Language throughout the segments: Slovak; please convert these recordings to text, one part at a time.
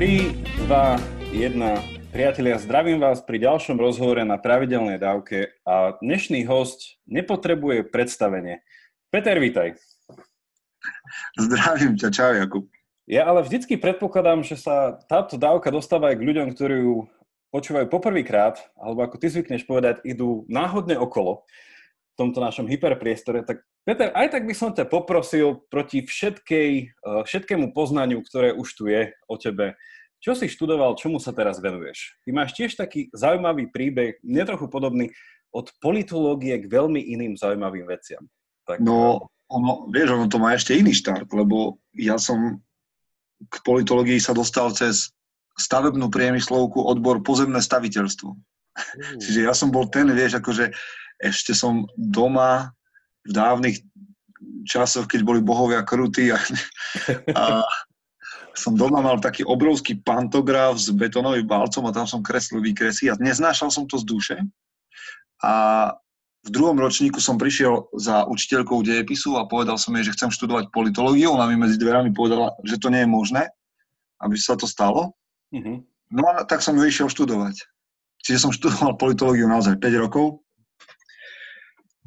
3, 2, 1. Priatelia, zdravím vás pri ďalšom rozhovore na pravidelnej dávke a dnešný host nepotrebuje predstavenie. Peter, vítaj. Zdravím ťa, čau Jakub. Ja ale vždycky predpokladám, že sa táto dávka dostáva aj k ľuďom, ktorí ju počúvajú poprvýkrát, alebo ako ty zvykneš povedať, idú náhodne okolo v tomto našom hyperpriestore, tak Peter, aj tak by som ťa poprosil proti všetkej, eh, všetkému poznaniu, ktoré už tu je o tebe, čo si študoval, čomu sa teraz venuješ? Ty máš tiež taký zaujímavý príbeh, netrochu podobný, od politológie k veľmi iným zaujímavým veciam. Tak... No, ono, vieš, ono to má ešte iný štart, lebo ja som k politológii sa dostal cez stavebnú priemyslovku odbor pozemné staviteľstvo. Mm. Čiže ja som bol ten, vieš, akože ešte som doma v dávnych časoch, keď boli bohovia krutí a, a som doma mal taký obrovský pantograf s betonovým balcom a tam som kreslil výkresy a neznášal som to z duše. A v druhom ročníku som prišiel za učiteľkou dejepisu a povedal som jej, že chcem študovať politológiu. Ona mi medzi dverami povedala, že to nie je možné, aby sa to stalo. Mm-hmm. No a tak som ju išiel študovať. Čiže som študoval politológiu naozaj 5 rokov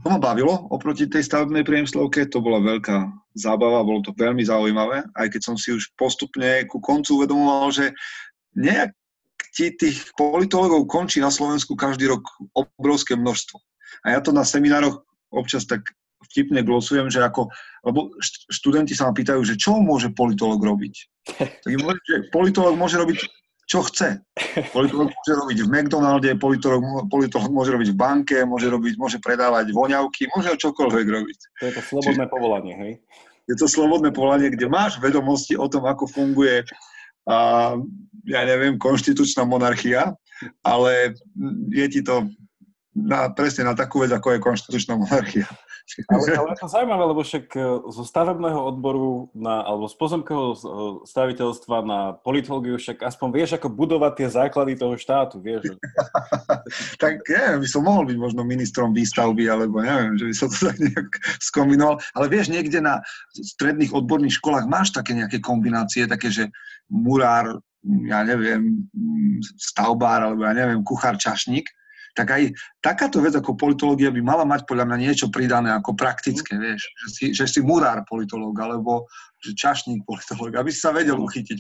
to ma bavilo oproti tej stavebnej priemyslovke, to bola veľká zábava, bolo to veľmi zaujímavé, aj keď som si už postupne ku koncu uvedomoval, že nejak ti tých politologov končí na Slovensku každý rok obrovské množstvo. A ja to na seminároch občas tak vtipne glosujem, že ako, lebo študenti sa ma pýtajú, že čo môže politolog robiť? Tak im poviem, že politolog môže robiť čo chce. Politolog môže robiť v McDonalde, politolog, politolog môže robiť v banke, môže, robiť, môže predávať voňavky, môže čokoľvek robiť. To je to slobodné Čiže, povolanie, hej? Je to slobodné povolanie, kde máš vedomosti o tom, ako funguje a, ja neviem, konštitučná monarchia, ale je ti to na, presne na takú vec, ako je konštitučná monarchia. Ale, ale je to zaujímavé, lebo však e, zo stavebného odboru na, alebo z pozemkého e, staviteľstva na politológiu však aspoň vieš, ako budovať tie základy toho štátu, vieš. tak neviem, by som mohol byť možno ministrom výstavby, alebo neviem, že by sa to tak nejak skombinoval. Ale vieš, niekde na stredných odborných školách máš také nejaké kombinácie, také, že murár, ja neviem, stavbár, alebo ja neviem, kuchár, čašník tak aj takáto vec ako politológia by mala mať podľa mňa niečo pridané ako praktické, vieš, že si, že si murár politológ, alebo že čašník politológ, aby si sa vedel uchytiť.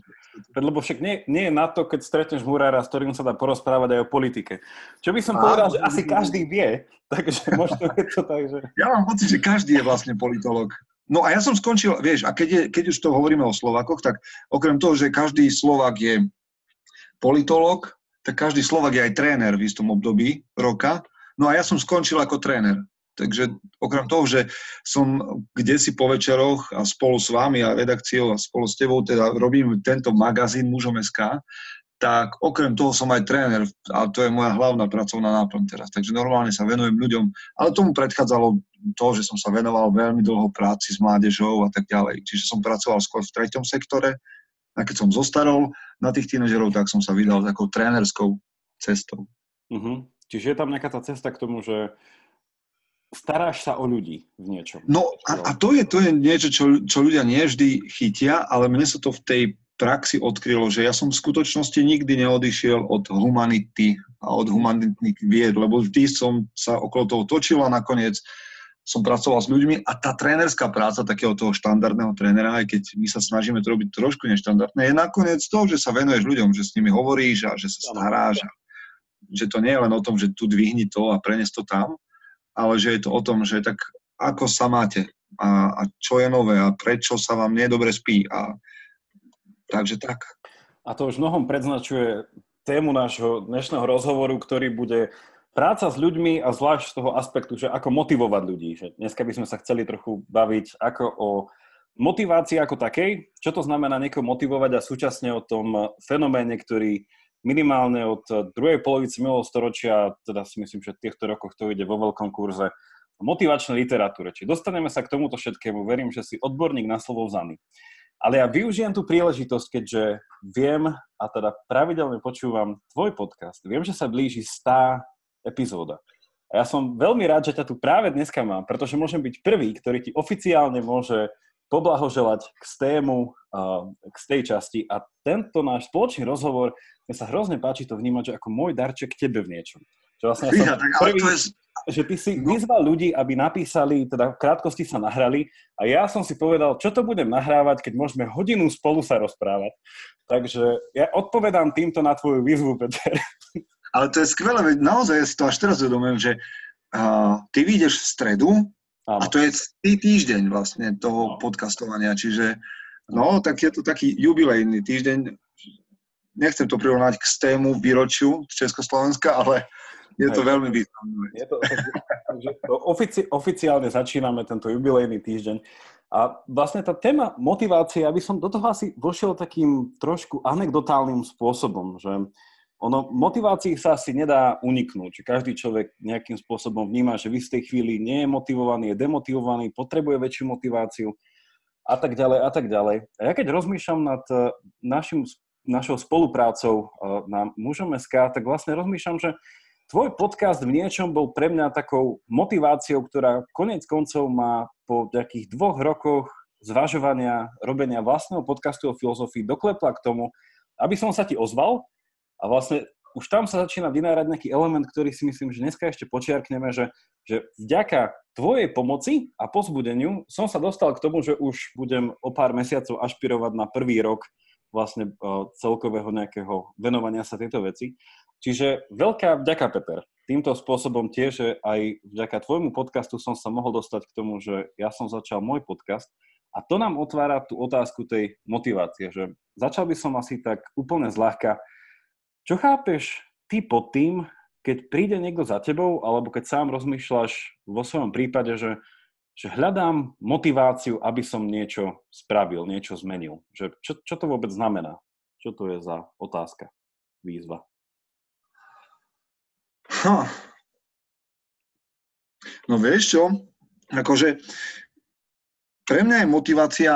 Lebo však nie, nie je na to, keď stretneš murára, s ktorým sa dá porozprávať aj o politike. Čo by som povedal, že asi každý vie, takže možno je to tak, že... Ja mám pocit, že každý je vlastne politológ. No a ja som skončil, vieš, a keď, je, keď už to hovoríme o Slovákoch, tak okrem toho, že každý Slovák je politológ, tak každý Slovak je aj tréner v istom období roka. No a ja som skončil ako tréner. Takže okrem toho, že som kde si po večeroch a spolu s vami a redakciou a spolu s tebou teda robím tento magazín Mužom SK, tak okrem toho som aj tréner a to je moja hlavná pracovná náplň teraz. Takže normálne sa venujem ľuďom, ale tomu predchádzalo to, že som sa venoval veľmi dlho práci s mládežou a tak ďalej. Čiže som pracoval skôr v treťom sektore, a keď som zostarol na tých tínežerov, tak som sa vydal takou trénerskou cestou. Uh-huh. Čiže je tam nejaká tá cesta k tomu, že staráš sa o ľudí v niečom. No a, a to, je, to je niečo, čo, čo ľudia nie vždy chytia, ale mne sa to v tej praxi odkrylo, že ja som v skutočnosti nikdy neodišiel od humanity a od humanitných vied, lebo vždy som sa okolo toho točil a nakoniec som pracoval s ľuďmi a tá trénerská práca takého toho štandardného trénera, aj keď my sa snažíme to robiť trošku neštandardné, je nakoniec to, že sa venuješ ľuďom, že s nimi hovoríš a že sa staráš. A že to nie je len o tom, že tu dvihni to a prenes to tam, ale že je to o tom, že tak ako sa máte a, a čo je nové a prečo sa vám nedobre spí. A, takže tak. A to už mnohom predznačuje tému nášho dnešného rozhovoru, ktorý bude práca s ľuďmi a zvlášť z toho aspektu, že ako motivovať ľudí. Že dneska by sme sa chceli trochu baviť ako o motivácii ako takej, čo to znamená niekoho motivovať a súčasne o tom fenoméne, ktorý minimálne od druhej polovici minulého storočia, teda si myslím, že v týchto rokoch to ide vo veľkom kurze, motivačnej literatúre. Či dostaneme sa k tomuto všetkému, verím, že si odborník na slovo vzaný. Ale ja využijem tú príležitosť, keďže viem a teda pravidelne počúvam tvoj podcast. Viem, že sa blíži 100 epizóda. A ja som veľmi rád, že ťa tu práve dneska mám, pretože môžem byť prvý, ktorý ti oficiálne môže poblahoželať k tému, k tej časti a tento náš spoločný rozhovor, mne sa hrozne páči to vnímať, že ako môj darček tebe v niečom. Čo vlastne ja som prvý, je... že ty si vyzval ľudí, aby napísali, teda v krátkosti sa nahrali a ja som si povedal, čo to budem nahrávať, keď môžeme hodinu spolu sa rozprávať. Takže ja odpovedám týmto na tvoju výzvu, Peter. Ale to je skvelé, veď naozaj ja si to až teraz uvedomujem, že uh, ty vyjdeš v stredu Áno. a to je týždeň vlastne toho no. podcastovania, čiže no, tak je to taký jubilejný týždeň. Nechcem to prirovnať k stému výročiu Československa, ale je to Hej. veľmi významné. Je to, takže to ofici, oficiálne začíname tento jubilejný týždeň. A vlastne tá téma motivácie, aby som do toho asi vošiel takým trošku anekdotálnym spôsobom, že ono, motivácii sa asi nedá uniknúť. Každý človek nejakým spôsobom vníma, že v istej chvíli nie je motivovaný, je demotivovaný, potrebuje väčšiu motiváciu a tak ďalej a tak ďalej. A ja keď rozmýšľam nad eh, našim, našou spoluprácou eh, na mužom SK, tak vlastne rozmýšľam, že tvoj podcast v niečom bol pre mňa takou motiváciou, ktorá konec koncov má po nejakých dvoch rokoch zvažovania, robenia vlastného podcastu o filozofii doklepla k tomu, aby som sa ti ozval a vlastne už tam sa začína vynárať nejaký element, ktorý si myslím, že dneska ešte počiarkneme, že, že vďaka tvojej pomoci a pozbudeniu som sa dostal k tomu, že už budem o pár mesiacov ašpirovať na prvý rok vlastne celkového nejakého venovania sa tejto veci. Čiže veľká vďaka, Peter. Týmto spôsobom tiež, že aj vďaka tvojmu podcastu som sa mohol dostať k tomu, že ja som začal môj podcast a to nám otvára tú otázku tej motivácie, že začal by som asi tak úplne zľahka čo chápeš ty pod tým, keď príde niekto za tebou, alebo keď sám rozmýšľaš vo svojom prípade, že, že hľadám motiváciu, aby som niečo spravil, niečo zmenil. Že, čo, čo to vôbec znamená? Čo to je za otázka, výzva? Ha. No vieš čo, akože pre mňa je motivácia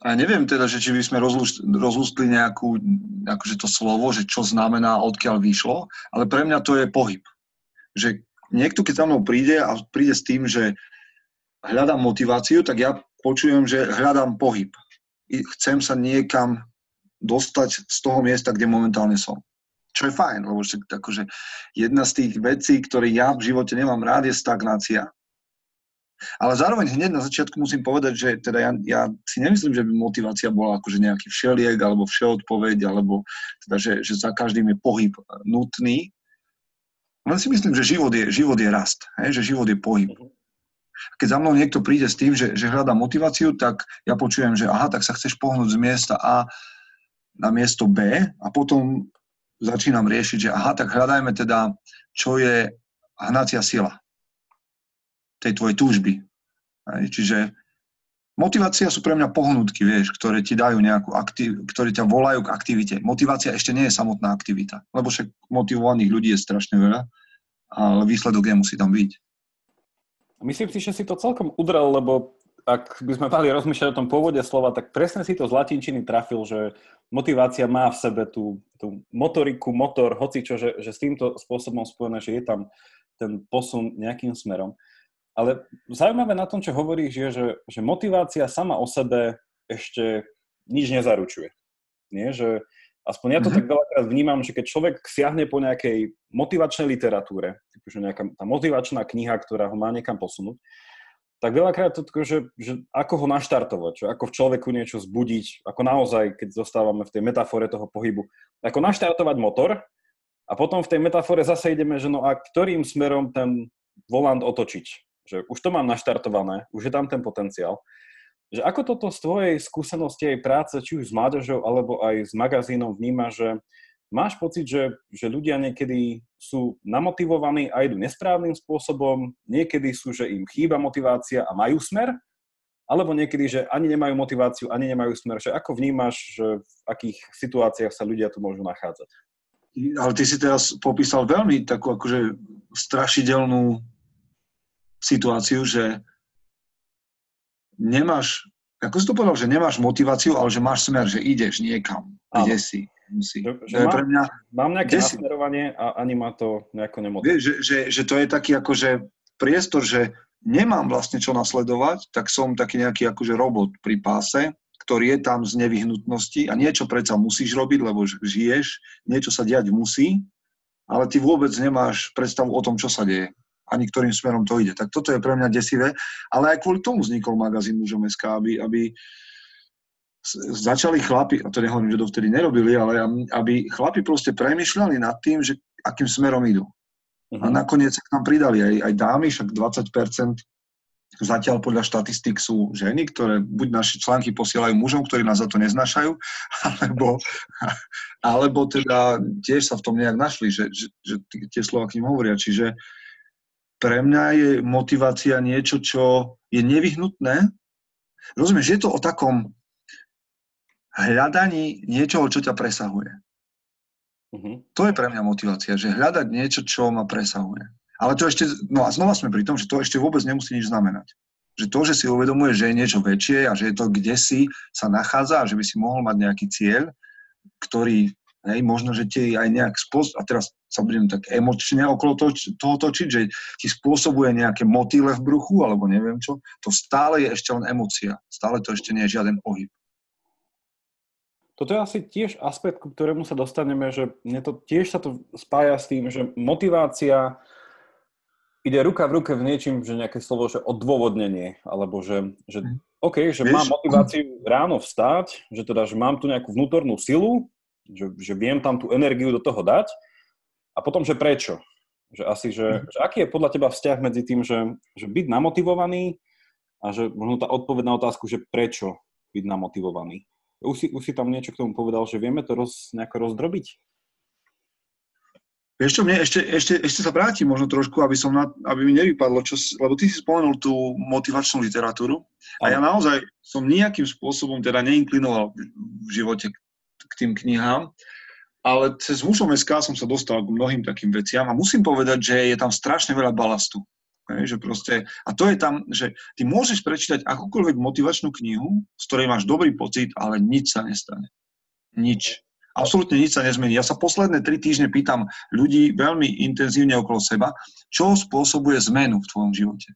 a neviem teda, že či by sme rozlústli nejakú, akože to slovo, že čo znamená, odkiaľ vyšlo, ale pre mňa to je pohyb. Že niekto, keď za mnou príde a príde s tým, že hľadám motiváciu, tak ja počujem, že hľadám pohyb. Chcem sa niekam dostať z toho miesta, kde momentálne som. Čo je fajn, lebo že, akože jedna z tých vecí, ktoré ja v živote nemám rád, je stagnácia. Ale zároveň hneď na začiatku musím povedať, že teda ja, ja si nemyslím, že by motivácia bola akože nejaký všeliek alebo všeodpoveď, alebo teda, že, že za každým je pohyb nutný. Len si myslím, že život je, život je rast, hej? že život je pohyb. Keď za mnou niekto príde s tým, že, že hľadá motiváciu, tak ja počujem, že aha, tak sa chceš pohnúť z miesta A na miesto B a potom začínam riešiť, že aha, tak hľadajme teda, čo je hnacia sila tej tvojej túžby. Čiže motivácia sú pre mňa pohnutky, vieš, ktoré ti dajú nejakú aktiv, ktoré ťa volajú k aktivite. Motivácia ešte nie je samotná aktivita, lebo však motivovaných ľudí je strašne veľa, ale výsledok nemusí tam byť. Myslím si, že si to celkom udrel, lebo ak by sme mali rozmýšľať o tom pôvode slova, tak presne si to z latinčiny trafil, že motivácia má v sebe tú, tú motoriku, motor, hoci čo, že, že s týmto spôsobom spojené, že je tam ten posun nejakým smerom. Ale zaujímavé na tom, čo hovoríš, je, že, že motivácia sama o sebe ešte nič nezaručuje. Nie? Že aspoň ja to mm-hmm. tak veľakrát vnímam, že keď človek siahne po nejakej motivačnej literatúre, že nejaká tá motivačná kniha, ktorá ho má niekam posunúť, tak veľakrát to tako, že, že ako ho naštartovať, že ako v človeku niečo zbudiť, ako naozaj, keď zostávame v tej metafore toho pohybu, ako naštartovať motor a potom v tej metafore zase ideme, že no a ktorým smerom ten volant otočiť že už to mám naštartované, už je tam ten potenciál. Že ako toto z tvojej skúsenosti aj práce, či už s mládežou, alebo aj s magazínom vníma, že máš pocit, že, že ľudia niekedy sú namotivovaní a idú nesprávnym spôsobom, niekedy sú, že im chýba motivácia a majú smer, alebo niekedy, že ani nemajú motiváciu, ani nemajú smer. Že ako vnímaš, že v akých situáciách sa ľudia tu môžu nachádzať? Ale ty si teraz popísal veľmi takú akože strašidelnú situáciu, že nemáš, ako si to povedal, že nemáš motiváciu, ale že máš smer, že ideš niekam, kde si. Si. Že, že má, pre mňa, mám nejaké nasmerovanie a ani ma to nejako nemotivuje. Že, že, že to je taký akože priestor, že nemám vlastne čo nasledovať, tak som taký nejaký akože robot pri páse, ktorý je tam z nevyhnutnosti a niečo predsa musíš robiť, lebo žiješ, niečo sa diať musí, ale ty vôbec nemáš predstavu o tom, čo sa deje ani ktorým smerom to ide. Tak toto je pre mňa desivé, ale aj kvôli tomu vznikol magazín Mužom SK, aby, aby začali chlapi, a to nehovorím, že dovtedy nerobili, ale aby chlapi proste premyšľali nad tým, že akým smerom idú. Uh-huh. A mhm. nakoniec sa k nám pridali aj, aj dámy, však 20% zatiaľ podľa štatistik sú ženy, ktoré buď naše články posielajú mužom, ktorí nás za to neznášajú, alebo, alebo teda tiež sa v tom nejak našli, že, že, že tie slova k ním hovoria. Čiže pre mňa je motivácia niečo, čo je nevyhnutné. Rozumieš, je to o takom hľadaní niečoho, čo ťa presahuje. Uh-huh. To je pre mňa motivácia, že hľadať niečo, čo ma presahuje. Ale to ešte, no a znova sme pri tom, že to ešte vôbec nemusí nič znamenať. Že to, že si uvedomuje, že je niečo väčšie a že je to kde si sa nachádza a že by si mohol mať nejaký cieľ, ktorý, hej, možno, že ti aj nejak spôsob, a teraz sa budem tak emočne okolo toho, toho točiť, že ti spôsobuje nejaké motýle v bruchu, alebo neviem čo, to stále je ešte len emocia. Stále to ešte nie je žiaden pohyb. Toto je asi tiež aspekt, ku ktorému sa dostaneme, že mne to tiež sa to spája s tým, že motivácia ide ruka v ruke v niečím, že nejaké slovo, že odôvodnenie, alebo že, že mhm. OK, že Vieš? mám motiváciu ráno vstať, že teda, že mám tu nejakú vnútornú silu, že, že viem tam tú energiu do toho dať a potom, že prečo. Že asi, že, mhm. že aký je podľa teba vzťah medzi tým, že, že byť namotivovaný a že možno tá odpoveď na otázku, že prečo byť namotivovaný. Už si, už si tam niečo k tomu povedal, že vieme to roz, nejako rozdrobiť? Vieš čo, mne ešte, ešte, ešte sa vrátim možno trošku, aby, som na, aby mi nevypadlo, čo, lebo ty si spomenul tú motivačnú literatúru a ja naozaj som nejakým spôsobom teda neinklinoval v živote k tým knihám, ale cez mužom SK som sa dostal k mnohým takým veciam a musím povedať, že je tam strašne veľa balastu. Hej, že proste, a to je tam, že ty môžeš prečítať akúkoľvek motivačnú knihu, z ktorej máš dobrý pocit, ale nič sa nestane. Nič. Absolútne nič sa nezmení. Ja sa posledné tri týždne pýtam ľudí veľmi intenzívne okolo seba, čo spôsobuje zmenu v tvojom živote.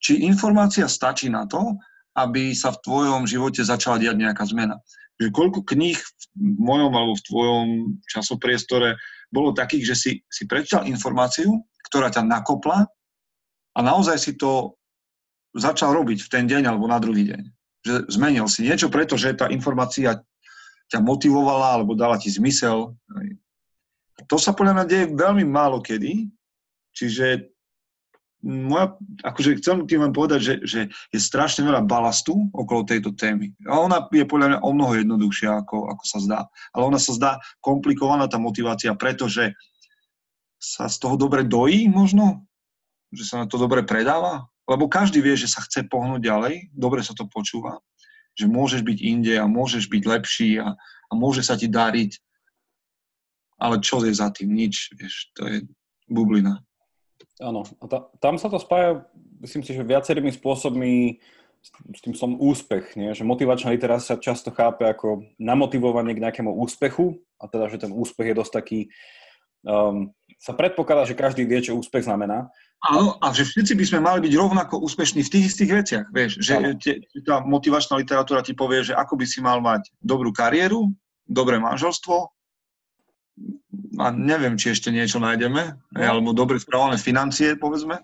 Či informácia stačí na to, aby sa v tvojom živote začala diať nejaká zmena. Že koľko kníh v mojom alebo v tvojom časopriestore bolo takých, že si, si prečítal informáciu, ktorá ťa nakopla a naozaj si to začal robiť v ten deň alebo na druhý deň. Že zmenil si niečo, pretože tá informácia ťa motivovala alebo dala ti zmysel. To sa podľa mňa deje veľmi málo kedy, čiže moja, akože chcem tým len povedať, že, že je strašne veľa balastu okolo tejto témy. A ona je podľa mňa o mnoho jednoduchšia, ako, ako sa zdá. Ale ona sa zdá komplikovaná, tá motivácia, pretože sa z toho dobre dojí možno, že sa na to dobre predáva? Lebo každý vie, že sa chce pohnúť ďalej, dobre sa to počúva, že môžeš byť inde a môžeš byť lepší a, a môže sa ti dariť. Ale čo je za tým? Nič, vieš, to je bublina. Áno, a ta, tam sa to spája, myslím si, že viacerými spôsobmi s tým som úspech, nie? že motivačná literácia sa často chápe ako namotivovanie k nejakému úspechu a teda, že ten úspech je dosť taký, um, sa predpokladá, že každý vie, čo úspech znamená, Áno, a že všetci by sme mali byť rovnako úspešní v tých istých veciach, vieš, že te, tá motivačná literatúra ti povie, že ako by si mal mať dobrú kariéru, dobré manželstvo, a neviem, či ešte niečo nájdeme, no. alebo dobre správané financie, povedzme.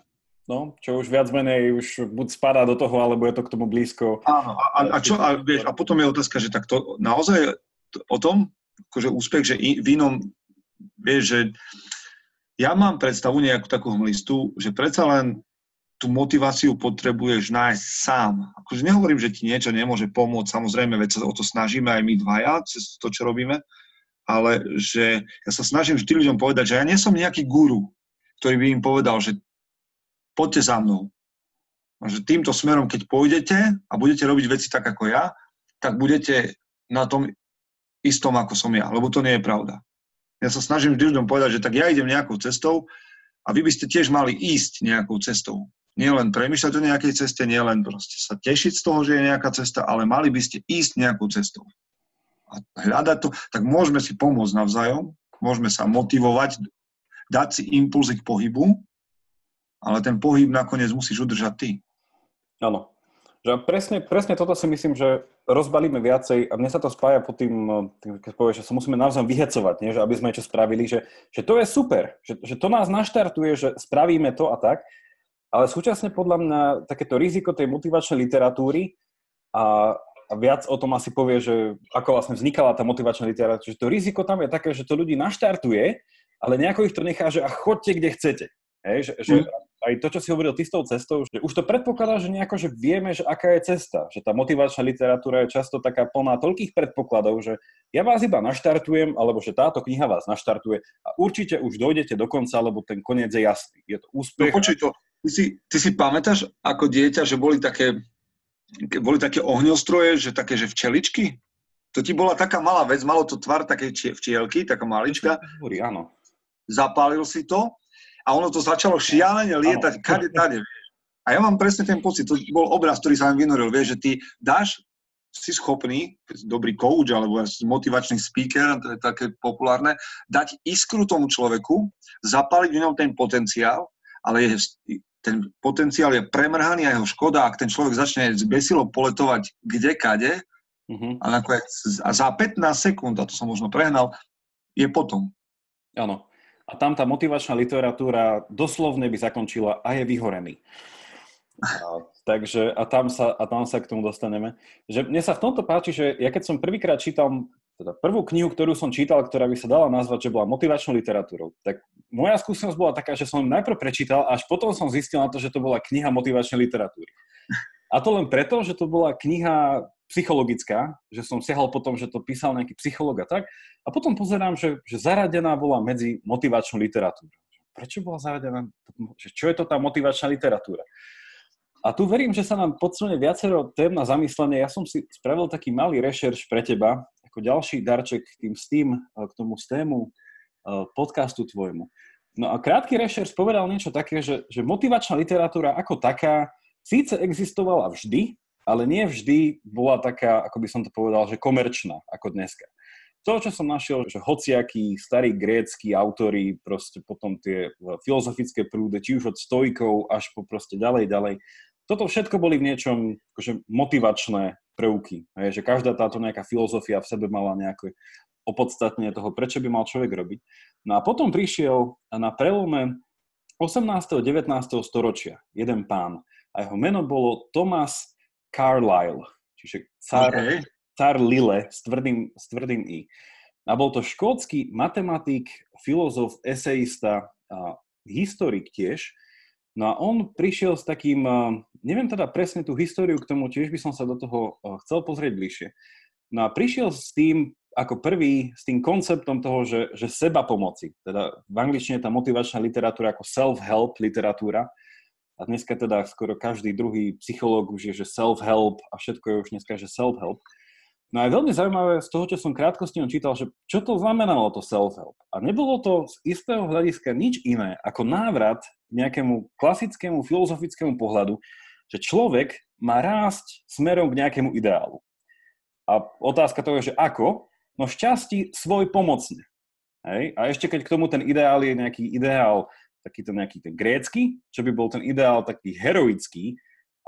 No, čo už viac menej už buď spadá do toho, alebo je to k tomu blízko. Áno, a, a, čo, a, vieš, a potom je otázka, že tak to naozaj o tom, akože úspech, že v inom, vieš, že ja mám predstavu nejakú takú hmlistu, že predsa len tú motiváciu potrebuješ nájsť sám. Akože nehovorím, že ti niečo nemôže pomôcť, samozrejme, veď sa o to snažíme aj my dvaja, cez to, čo robíme, ale že ja sa snažím vždy ľuďom povedať, že ja nie som nejaký guru, ktorý by im povedal, že poďte za mnou. A že týmto smerom, keď pôjdete a budete robiť veci tak ako ja, tak budete na tom istom, ako som ja, lebo to nie je pravda. Ja sa snažím vždy ľuďom povedať, že tak ja idem nejakou cestou a vy by ste tiež mali ísť nejakou cestou. Nie len premýšľať o nejakej ceste, nie len proste sa tešiť z toho, že je nejaká cesta, ale mali by ste ísť nejakou cestou. A hľadať to, tak môžeme si pomôcť navzájom, môžeme sa motivovať, dať si impulzy k pohybu, ale ten pohyb nakoniec musíš udržať ty. Áno. Že presne, presne toto si myslím, že rozbalíme viacej a mne sa to spája po tým, tým keď povieš, že sa musíme navzájom vyhecovať, nie? že aby sme čo spravili, že, že to je super, že, že to nás naštartuje, že spravíme to a tak, ale súčasne podľa mňa takéto riziko tej motivačnej literatúry a, a viac o tom asi povie, že ako vlastne vznikala tá motivačná literatúra, že to riziko tam je také, že to ľudí naštartuje, ale nejako ich to nechá, že a chodte kde chcete. Hej, že, že mm. aj to, čo si hovoril ty s tou cestou, že už to predpokladá, že nejako, že vieme, že aká je cesta. Že tá motivačná literatúra je často taká plná toľkých predpokladov, že ja vás iba naštartujem, alebo že táto kniha vás naštartuje a určite už dojdete do konca, lebo ten koniec je jasný. Je to úspech. No počuj to, ty si, ty si pamätáš ako dieťa, že boli také, boli také ohňostroje, že také, že včeličky? To ti bola taká malá vec, malo to tvar také včielky, taká malička. Áno. Zapálil si to a ono to začalo šialene lietať ano. kade tade. A ja mám presne ten pocit, to bol obraz, ktorý sa mi vynoril, vieš, že ty dáš, si schopný, dobrý coach alebo motivačný speaker, to je také populárne, dať iskru tomu človeku, zapaliť v ňom ten potenciál, ale je, ten potenciál je premrhaný a jeho škoda, ak ten človek začne zbesilo poletovať kde kade, uh-huh. a, nakoniec, a za 15 sekúnd, a to som možno prehnal, je potom. Áno a tam tá motivačná literatúra doslovne by zakončila a je vyhorený. A, takže a tam, sa, a tam sa k tomu dostaneme. Že mne sa v tomto páči, že ja keď som prvýkrát čítal teda prvú knihu, ktorú som čítal, ktorá by sa dala nazvať, že bola motivačnou literatúrou, tak moja skúsenosť bola taká, že som najprv prečítal, až potom som zistil na to, že to bola kniha motivačnej literatúry. A to len preto, že to bola kniha psychologická, že som siahal potom, že to písal nejaký psycholog a tak. A potom pozerám, že, že zaradená bola medzi motivačnú literatúru. Prečo bola zaradená? Čo je to tá motivačná literatúra? A tu verím, že sa nám podsunie viacero tém na zamyslenie. Ja som si spravil taký malý rešerš pre teba, ako ďalší darček tým s tým, eh, k tomu stému eh, podcastu tvojmu. No a krátky rešerš povedal niečo také, že, že motivačná literatúra ako taká síce existovala vždy, ale nie vždy bola taká, ako by som to povedal, že komerčná ako dneska. To, čo som našiel, že hociakí starí grécky autory, proste potom tie filozofické prúde, či už od stojkov až po proste ďalej, ďalej, toto všetko boli v niečom akože motivačné prvky. Hej, že každá táto nejaká filozofia v sebe mala nejaké opodstatnenie toho, prečo by mal človek robiť. No a potom prišiel na prelome 18. a 19. storočia jeden pán a jeho meno bolo Thomas Carlyle, čiže car, okay. car Lille s tvrdým, s tvrdým I. A bol to škótsky matematik, filozof, esejista a historik tiež. No a on prišiel s takým, neviem teda presne tú históriu k tomu, tiež by som sa do toho chcel pozrieť bližšie. No a prišiel s tým ako prvý, s tým konceptom toho, že, že seba pomoci. Teda v angličtine tá motivačná literatúra ako self-help literatúra, a dneska teda skoro každý druhý psychológ už je, že self-help a všetko je už dneska, že self-help. No a je veľmi zaujímavé z toho, čo som krátkosti čítal, že čo to znamenalo to self-help. A nebolo to z istého hľadiska nič iné ako návrat nejakému klasickému filozofickému pohľadu, že človek má rásť smerom k nejakému ideálu. A otázka toho je, že ako? No šťastí svoj pomocne. Hej? A ešte keď k tomu ten ideál je nejaký ideál taký ten nejaký ten grécky, čo by bol ten ideál taký heroický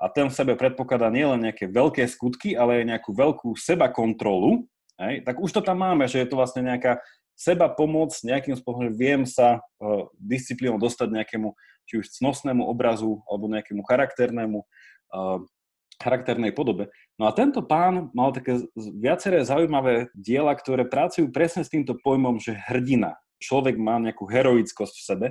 a ten v sebe predpokladá nielen nejaké veľké skutky, ale aj nejakú veľkú seba kontrolu, hej, tak už to tam máme, že je to vlastne nejaká seba pomoc, nejakým spôsobom viem sa uh, disciplínou dostať nejakému či už cnostnému obrazu alebo nejakému charakternému uh, charakternej podobe. No a tento pán mal také viaceré zaujímavé diela, ktoré pracujú presne s týmto pojmom, že hrdina. Človek má nejakú heroickosť v sebe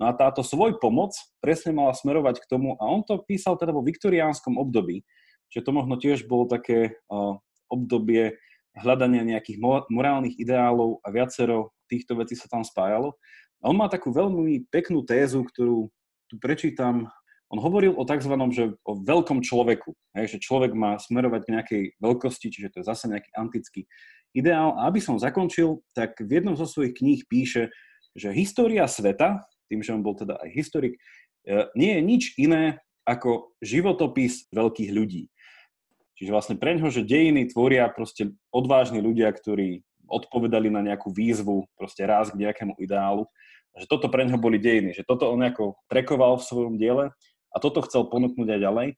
No a táto svoj pomoc presne mala smerovať k tomu, a on to písal teda vo viktoriánskom období, že to možno tiež bolo také uh, obdobie hľadania nejakých morálnych ideálov a viacero týchto vecí sa tam spájalo. A on má takú veľmi peknú tézu, ktorú tu prečítam. On hovoril o tzv. Že o veľkom človeku, hej, že človek má smerovať k nejakej veľkosti, čiže to je zase nejaký antický ideál. A aby som zakončil, tak v jednom zo svojich kníh píše, že história sveta tým, že on bol teda aj historik, e, nie je nič iné ako životopis veľkých ľudí. Čiže vlastne pre ňoho, že dejiny tvoria proste odvážni ľudia, ktorí odpovedali na nejakú výzvu, proste raz k nejakému ideálu. Že toto pre neho boli dejiny, že toto on nejako trekoval v svojom diele a toto chcel ponúknuť aj ďalej.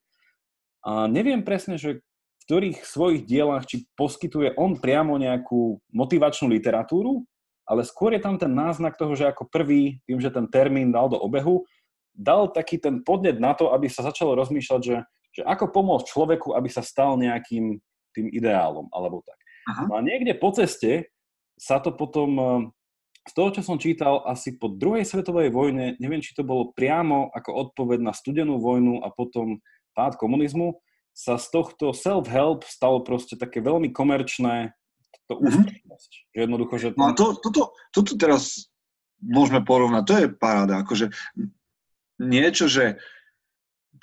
A neviem presne, že v ktorých svojich dielach, či poskytuje on priamo nejakú motivačnú literatúru, ale skôr je tam ten náznak toho, že ako prvý, tým, že ten termín dal do obehu, dal taký ten podnet na to, aby sa začalo rozmýšľať, že, že ako pomôcť človeku, aby sa stal nejakým tým ideálom, alebo tak. Aha. No a niekde po ceste sa to potom, eh, z toho, čo som čítal, asi po druhej svetovej vojne, neviem, či to bolo priamo ako odpoveď na studenú vojnu a potom pád komunizmu, sa z tohto self-help stalo proste také veľmi komerčné to mhm. úspešnosť. Mm-hmm. Že jednoducho, že... No a to, toto, toto teraz môžeme porovnať, to je paráda, akože niečo, že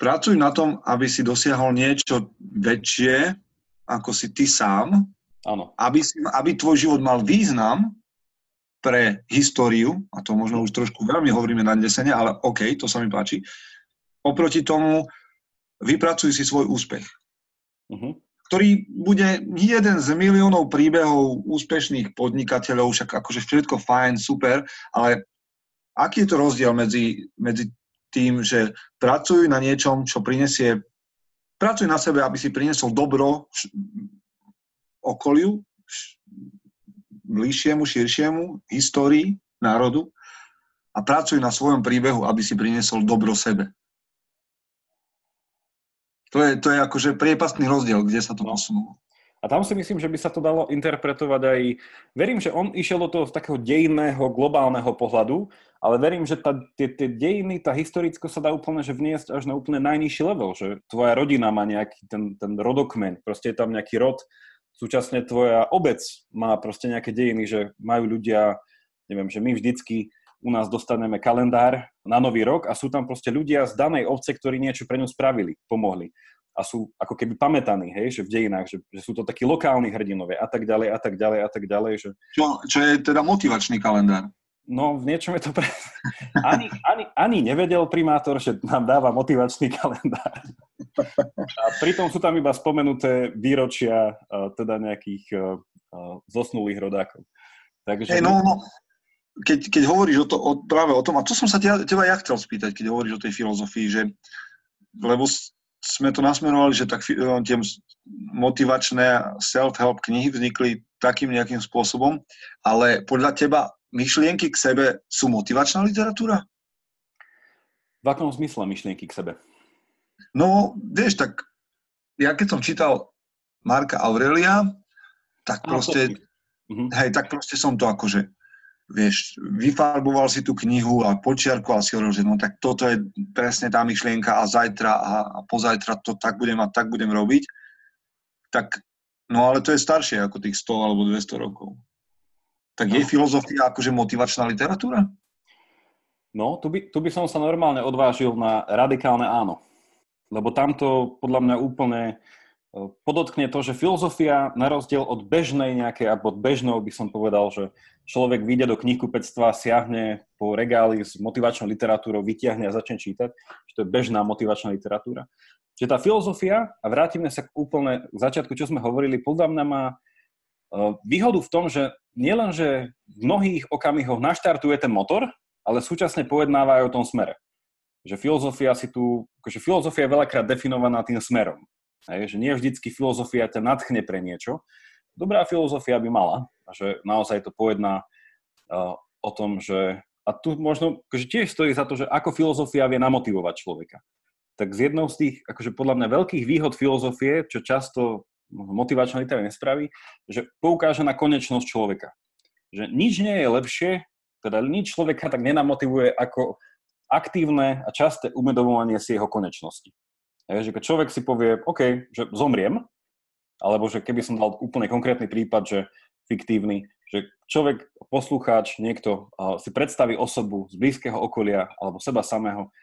pracuj na tom, aby si dosiahol niečo väčšie, ako si ty sám, Áno. Aby, si, aby tvoj život mal význam pre históriu, a to možno už trošku veľmi hovoríme na desene, ale OK, to sa mi páči, oproti tomu vypracuj si svoj úspech. Uh-huh. Ktorý bude jeden z miliónov príbehov úspešných podnikateľov, však akože všetko fajn, super, ale aký je to rozdiel medzi, medzi tým, že pracuj na niečom, čo prinesie, pracuj na sebe, aby si priniesol dobro okoliu, bližšiemu, širšiemu, histórii národu a pracuj na svojom príbehu, aby si priniesol dobro sebe. To je, to je akože priepastný rozdiel, kde sa to no. posunulo. A tam si myslím, že by sa to dalo interpretovať aj... Verím, že on išiel do toho z takého dejinného, globálneho pohľadu, ale verím, že tá, tie, tie dejiny, tá historicko sa dá úplne že vniesť až na úplne najnižší level, že tvoja rodina má nejaký ten, ten rodokmen, proste je tam nejaký rod, súčasne tvoja obec má proste nejaké dejiny, že majú ľudia, neviem, že my vždycky u nás dostaneme kalendár na nový rok a sú tam proste ľudia z danej ovce, ktorí niečo pre ňu spravili, pomohli a sú ako keby pamätaní, hej, že v dejinách, že, že sú to takí lokálni hrdinové a tak ďalej a tak ďalej a tak ďalej. Že... Čo, čo je teda motivačný kalendár? No, v niečom je to pre... Ani, ani, ani nevedel primátor, že nám dáva motivačný kalendár. A pritom sú tam iba spomenuté výročia teda nejakých zosnulých rodákov. Takže... Hey, no, no, keď, keď hovoríš o to, o, práve o tom, a to som sa teba, teba ja chcel spýtať, keď hovoríš o tej filozofii, že lebo sme to nasmerovali, že tak eh, tie motivačné self-help knihy vznikli takým nejakým spôsobom, ale podľa teba myšlienky k sebe sú motivačná literatúra? V akom zmysle myšlienky k sebe? No, vieš, tak ja keď som čítal Marka Aurelia, tak proste, mhm. hej, tak proste som to akože vieš, vyfarboval si tú knihu a počiarkoval si hovoril, že no tak toto je presne tá myšlienka a zajtra a, a pozajtra to tak budem a tak budem robiť, tak no ale to je staršie ako tých 100 alebo 200 rokov. Tak no. je filozofia akože motivačná literatúra? No, tu by, tu by som sa normálne odvážil na radikálne áno. Lebo tamto podľa mňa úplne podotkne to, že filozofia na rozdiel od bežnej nejakej, alebo bežnou by som povedal, že človek vyjde do knihkupectva, siahne po regáli s motivačnou literatúrou, vytiahne a začne čítať, že to je bežná motivačná literatúra. Že tá filozofia, a vrátime sa k úplne k začiatku, čo sme hovorili, podľa mňa má e, výhodu v tom, že nielen, že v mnohých okamihoch naštartuje ten motor, ale súčasne pojednáva aj o tom smere. Že filozofia si tu, akože filozofia je veľakrát definovaná tým smerom Hej, že nie vždycky filozofia ťa nadchne pre niečo. Dobrá filozofia by mala, že naozaj to pojedná uh, o tom, že a tu možno že tiež stojí za to, že ako filozofia vie namotivovať človeka. Tak z jednou z tých, akože podľa mňa veľkých výhod filozofie, čo často motivačná literatúra nespraví, že poukáže na konečnosť človeka. Že nič nie je lepšie, teda nič človeka tak nenamotivuje ako aktívne a časté umedomovanie si jeho konečnosti. Je, že keď človek si povie, OK, že zomriem, alebo že keby som dal úplne konkrétny prípad, že fiktívny, že človek, poslucháč, niekto si predstaví osobu z blízkeho okolia alebo seba samého,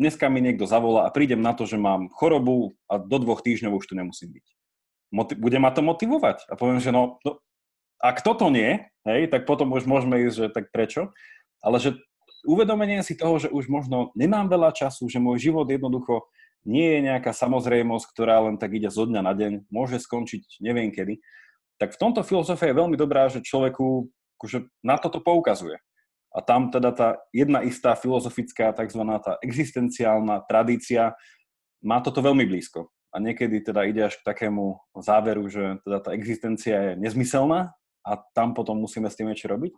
dneska mi niekto zavolá a prídem na to, že mám chorobu a do dvoch týždňov už tu nemusím byť. Moti- bude ma to motivovať? A poviem, že no, no ak toto nie, hej, tak potom už môžeme ísť, že tak prečo? Ale že uvedomenie si toho, že už možno nemám veľa času, že môj život jednoducho nie je nejaká samozrejmosť, ktorá len tak ide zo dňa na deň, môže skončiť neviem kedy, tak v tomto filozofia je veľmi dobrá, že človeku akože na toto poukazuje. A tam teda tá jedna istá filozofická, tzv. tá existenciálna tradícia má toto veľmi blízko. A niekedy teda ide až k takému záveru, že teda tá existencia je nezmyselná a tam potom musíme s tým niečo robiť.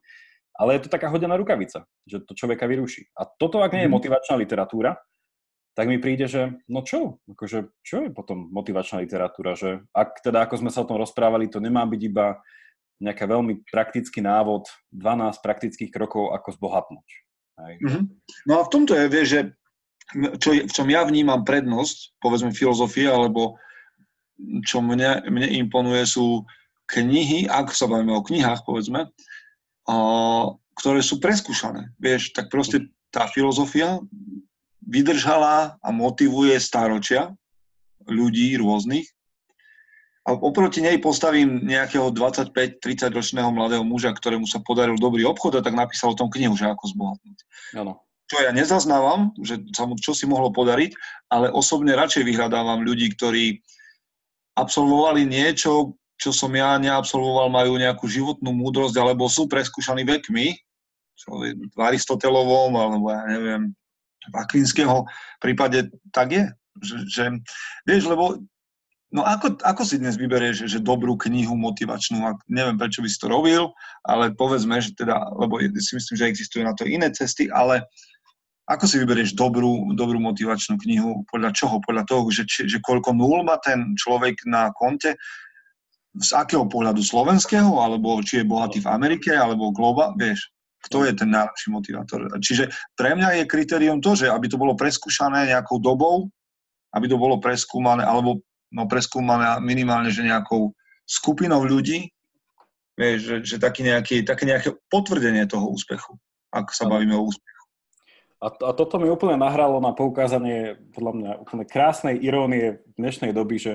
Ale je to taká hodená rukavica, že to človeka vyruší. A toto, ak nie je mhm. motivačná literatúra, tak mi príde, že no čo, akože, čo je potom motivačná literatúra, že ak teda, ako sme sa o tom rozprávali, to nemá byť iba nejaká veľmi praktický návod, 12 praktických krokov, ako zbohatnúť. Mm-hmm. No a v tomto je, vieš, že čo, v čom ja vnímam prednosť, povedzme filozofie, alebo čo mne, mne imponuje sú knihy, ak sa bavíme o knihách, povedzme, a, ktoré sú preskúšané. Vieš, tak proste tá filozofia vydržala a motivuje stáročia ľudí rôznych. A oproti nej postavím nejakého 25-30 ročného mladého muža, ktorému sa podaril dobrý obchod a tak napísal o tom knihu, že ako zbohatnúť. Ano. Čo ja nezaznávam, že sa mu čo si mohlo podariť, ale osobne radšej vyhľadávam ľudí, ktorí absolvovali niečo, čo som ja neabsolvoval, majú nejakú životnú múdrosť alebo sú preskúšaní vekmi, čo v Aristotelovom alebo ja neviem, v Akvinského prípade tak je. Že, že, vieš, lebo No ako, ako si dnes vyberieš, že dobrú knihu motivačnú, ak, neviem prečo by si to robil, ale povedzme, že teda, lebo si myslím, že existujú na to iné cesty, ale ako si vyberieš dobrú, dobrú motivačnú knihu, podľa čoho? Podľa toho, že, že koľko nul má ten človek na konte, z akého pohľadu? Slovenského, alebo či je bohatý v Amerike, alebo globa, vieš kto je ten najlepší motivátor. Čiže pre mňa je kritérium to, že aby to bolo preskúšané nejakou dobou, aby to bolo preskúmané, alebo no, preskúmané minimálne, že nejakou skupinou ľudí, vieš, že, že taký nejaký, také nejaké potvrdenie toho úspechu, ak sa bavíme o úspechu. A, a toto mi úplne nahralo na poukázanie, podľa mňa, úplne krásnej irónie dnešnej doby, že,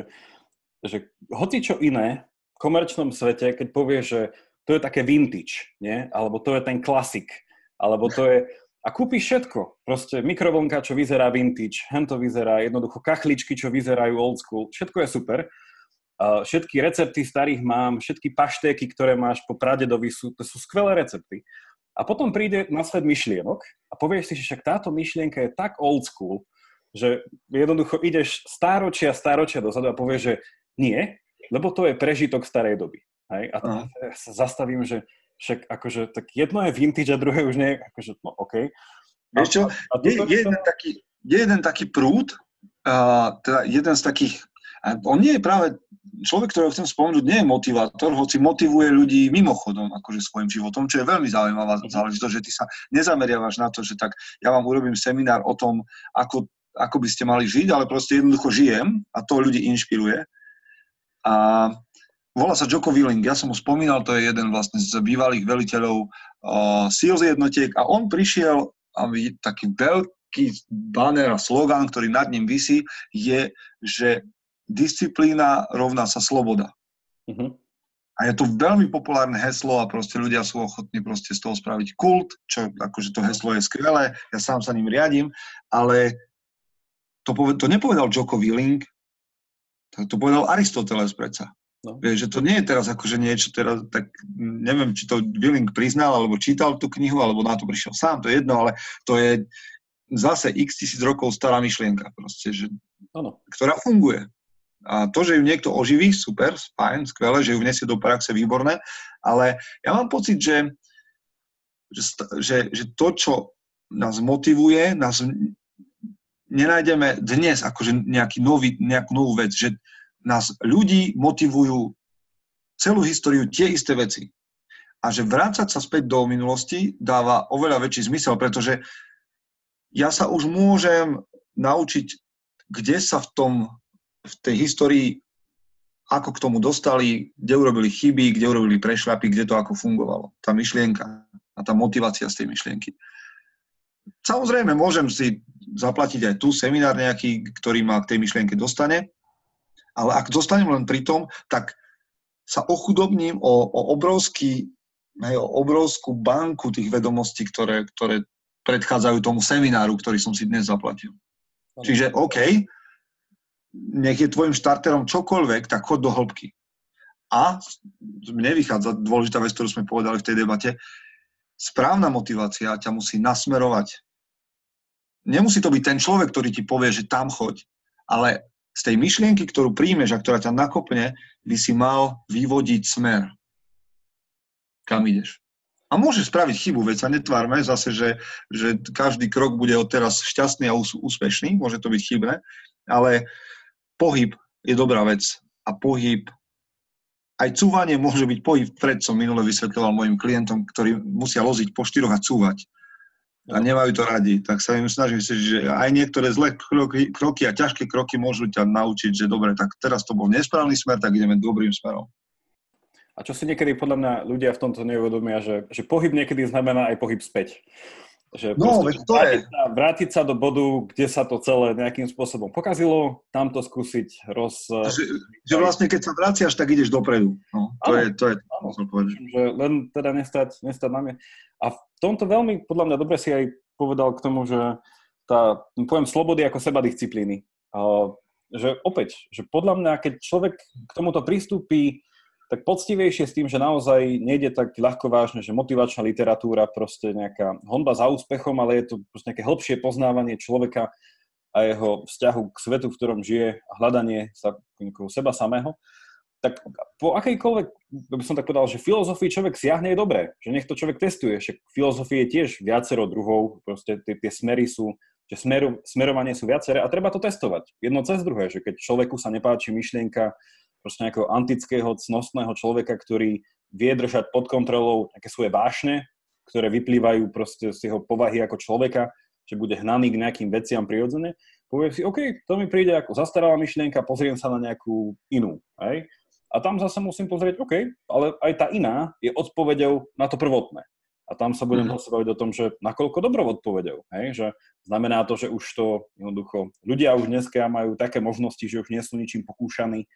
že hoci čo iné v komerčnom svete, keď povie, že to je také vintage, nie? Alebo to je ten klasik, alebo to je... A kúpiš všetko. Proste mikrovlnka, čo vyzerá vintage, hen to vyzerá jednoducho kachličky, čo vyzerajú old school. Všetko je super. Všetky recepty starých mám, všetky paštéky, ktoré máš po pradedovi, sú, to sú skvelé recepty. A potom príde na svet myšlienok a povieš si, že však táto myšlienka je tak old school, že jednoducho ideš stáročia, stáročia dozadu a povieš, že nie, lebo to je prežitok starej doby. Hej? A uh-huh. sa zastavím, že však akože tak jedno je vintage a druhé už nie, akože no OK. Vieš čo, a, a je, je, jeden taký, je jeden taký prúd, a, teda jeden z takých, a on nie je práve, človek, ktorého chcem spomenúť, nie je motivátor, hoci motivuje ľudí mimochodom, akože svojim životom, čo je veľmi zaujímavá mhm. záležitosť, že ty sa nezameriavaš na to, že tak ja vám urobím seminár o tom, ako, ako by ste mali žiť, ale proste jednoducho žijem a to ľudí inšpiruje. A volá sa Joko Willing, ja som mu spomínal, to je jeden vlastne z bývalých veliteľov uh, SEALS jednotiek a on prišiel a taký veľký banner a slogan, ktorý nad ním vysí, je, že disciplína rovná sa sloboda. Uh-huh. A je to veľmi populárne heslo a proste ľudia sú ochotní proste z toho spraviť kult, čo akože to heslo je skvelé, ja sám sa ním riadím, ale to, poved- to nepovedal Joko Willing, to, to povedal Aristoteles predsa. No. Vieš, že to nie je teraz akože niečo, teraz, tak neviem, či to Willing priznal, alebo čítal tú knihu, alebo na to prišiel sám, to je jedno, ale to je zase x tisíc rokov stará myšlienka proste, že, ano. ktorá funguje. A to, že ju niekto oživí, super, fajn, skvelé, že ju vnesie do praxe, výborné, ale ja mám pocit, že, že, že, že to, čo nás motivuje, nás nenájdeme dnes akože nejaký nový, nejakú novú vec, že nás ľudí motivujú celú históriu tie isté veci. A že vrácať sa späť do minulosti dáva oveľa väčší zmysel, pretože ja sa už môžem naučiť, kde sa v, tom, v tej histórii, ako k tomu dostali, kde urobili chyby, kde urobili prešľapy, kde to ako fungovalo. Tá myšlienka a tá motivácia z tej myšlienky. Samozrejme, môžem si zaplatiť aj tu seminár nejaký, ktorý ma k tej myšlienke dostane, ale ak zostanem len pri tom, tak sa ochudobním o, o, obrovský, hej, o obrovskú banku tých vedomostí, ktoré, ktoré predchádzajú tomu semináru, ktorý som si dnes zaplatil. Okay. Čiže OK, nech je tvojim štarterom čokoľvek, tak chod do hĺbky. A mne vychádza dôležitá vec, ktorú sme povedali v tej debate, správna motivácia ťa musí nasmerovať. Nemusí to byť ten človek, ktorý ti povie, že tam choď, ale z tej myšlienky, ktorú príjmeš a ktorá ťa nakopne, by si mal vyvodiť smer. Kam ideš. A môžeš spraviť chybu, veď sa netvárme zase, že, že každý krok bude odteraz šťastný a úspešný, môže to byť chybné, ale pohyb je dobrá vec a pohyb aj cúvanie môže byť pohyb vpred, som minule vysvetľoval mojim klientom, ktorí musia loziť po štyroch a cúvať. A nemajú to radi. Tak sa im snažím si, že aj niektoré zlé kroky, kroky a ťažké kroky môžu ťa naučiť, že dobre, tak teraz to bol nesprávny smer, tak ideme dobrým smerom. A čo si niekedy podľa mňa ľudia v tomto neuvedomia, že, že pohyb niekedy znamená aj pohyb späť. Že no, veď to vrátiť, je. Sa, vrátiť sa do bodu, kde sa to celé nejakým spôsobom pokazilo, tam to skúsiť roz... Že, že vlastne keď sa vraciaš, tak ideš dopredu. No, to, je, to je, áno, povedať. Že len teda nestať, nestať na mne. A v tomto veľmi, podľa mňa, dobre si aj povedal k tomu, že tá, pojem slobody ako seba disciplíny. A, že opäť, že podľa mňa, keď človek k tomuto pristúpi tak poctivejšie s tým, že naozaj nejde tak ľahko vážne, že motivačná literatúra, proste nejaká honba za úspechom, ale je to proste nejaké hĺbšie poznávanie človeka a jeho vzťahu k svetu, v ktorom žije a hľadanie sa, seba samého, tak po akejkoľvek, by som tak povedal, že filozofii človek siahne je dobré, že nech to človek testuje, že filozofie je tiež viacero druhov, proste tie, tie smery sú, že smeru, smerovanie sú viaceré a treba to testovať. Jedno cez druhé, že keď človeku sa nepáči myšlienka proste nejakého antického, cnostného človeka, ktorý vie držať pod kontrolou nejaké svoje vášne, ktoré vyplývajú proste z jeho povahy ako človeka, že bude hnaný k nejakým veciam prirodzene, povie si, OK, to mi príde ako zastaralá myšlienka, pozriem sa na nejakú inú. Hej? A tam zase musím pozrieť, OK, ale aj tá iná je odpovedou na to prvotné. A tam sa budem mm-hmm. baviť o tom, že nakoľko dobrou odpovedou. Hej? Že znamená to, že už to jednoducho, ľudia už dneska majú také možnosti, že už nie sú ničím pokúšaní,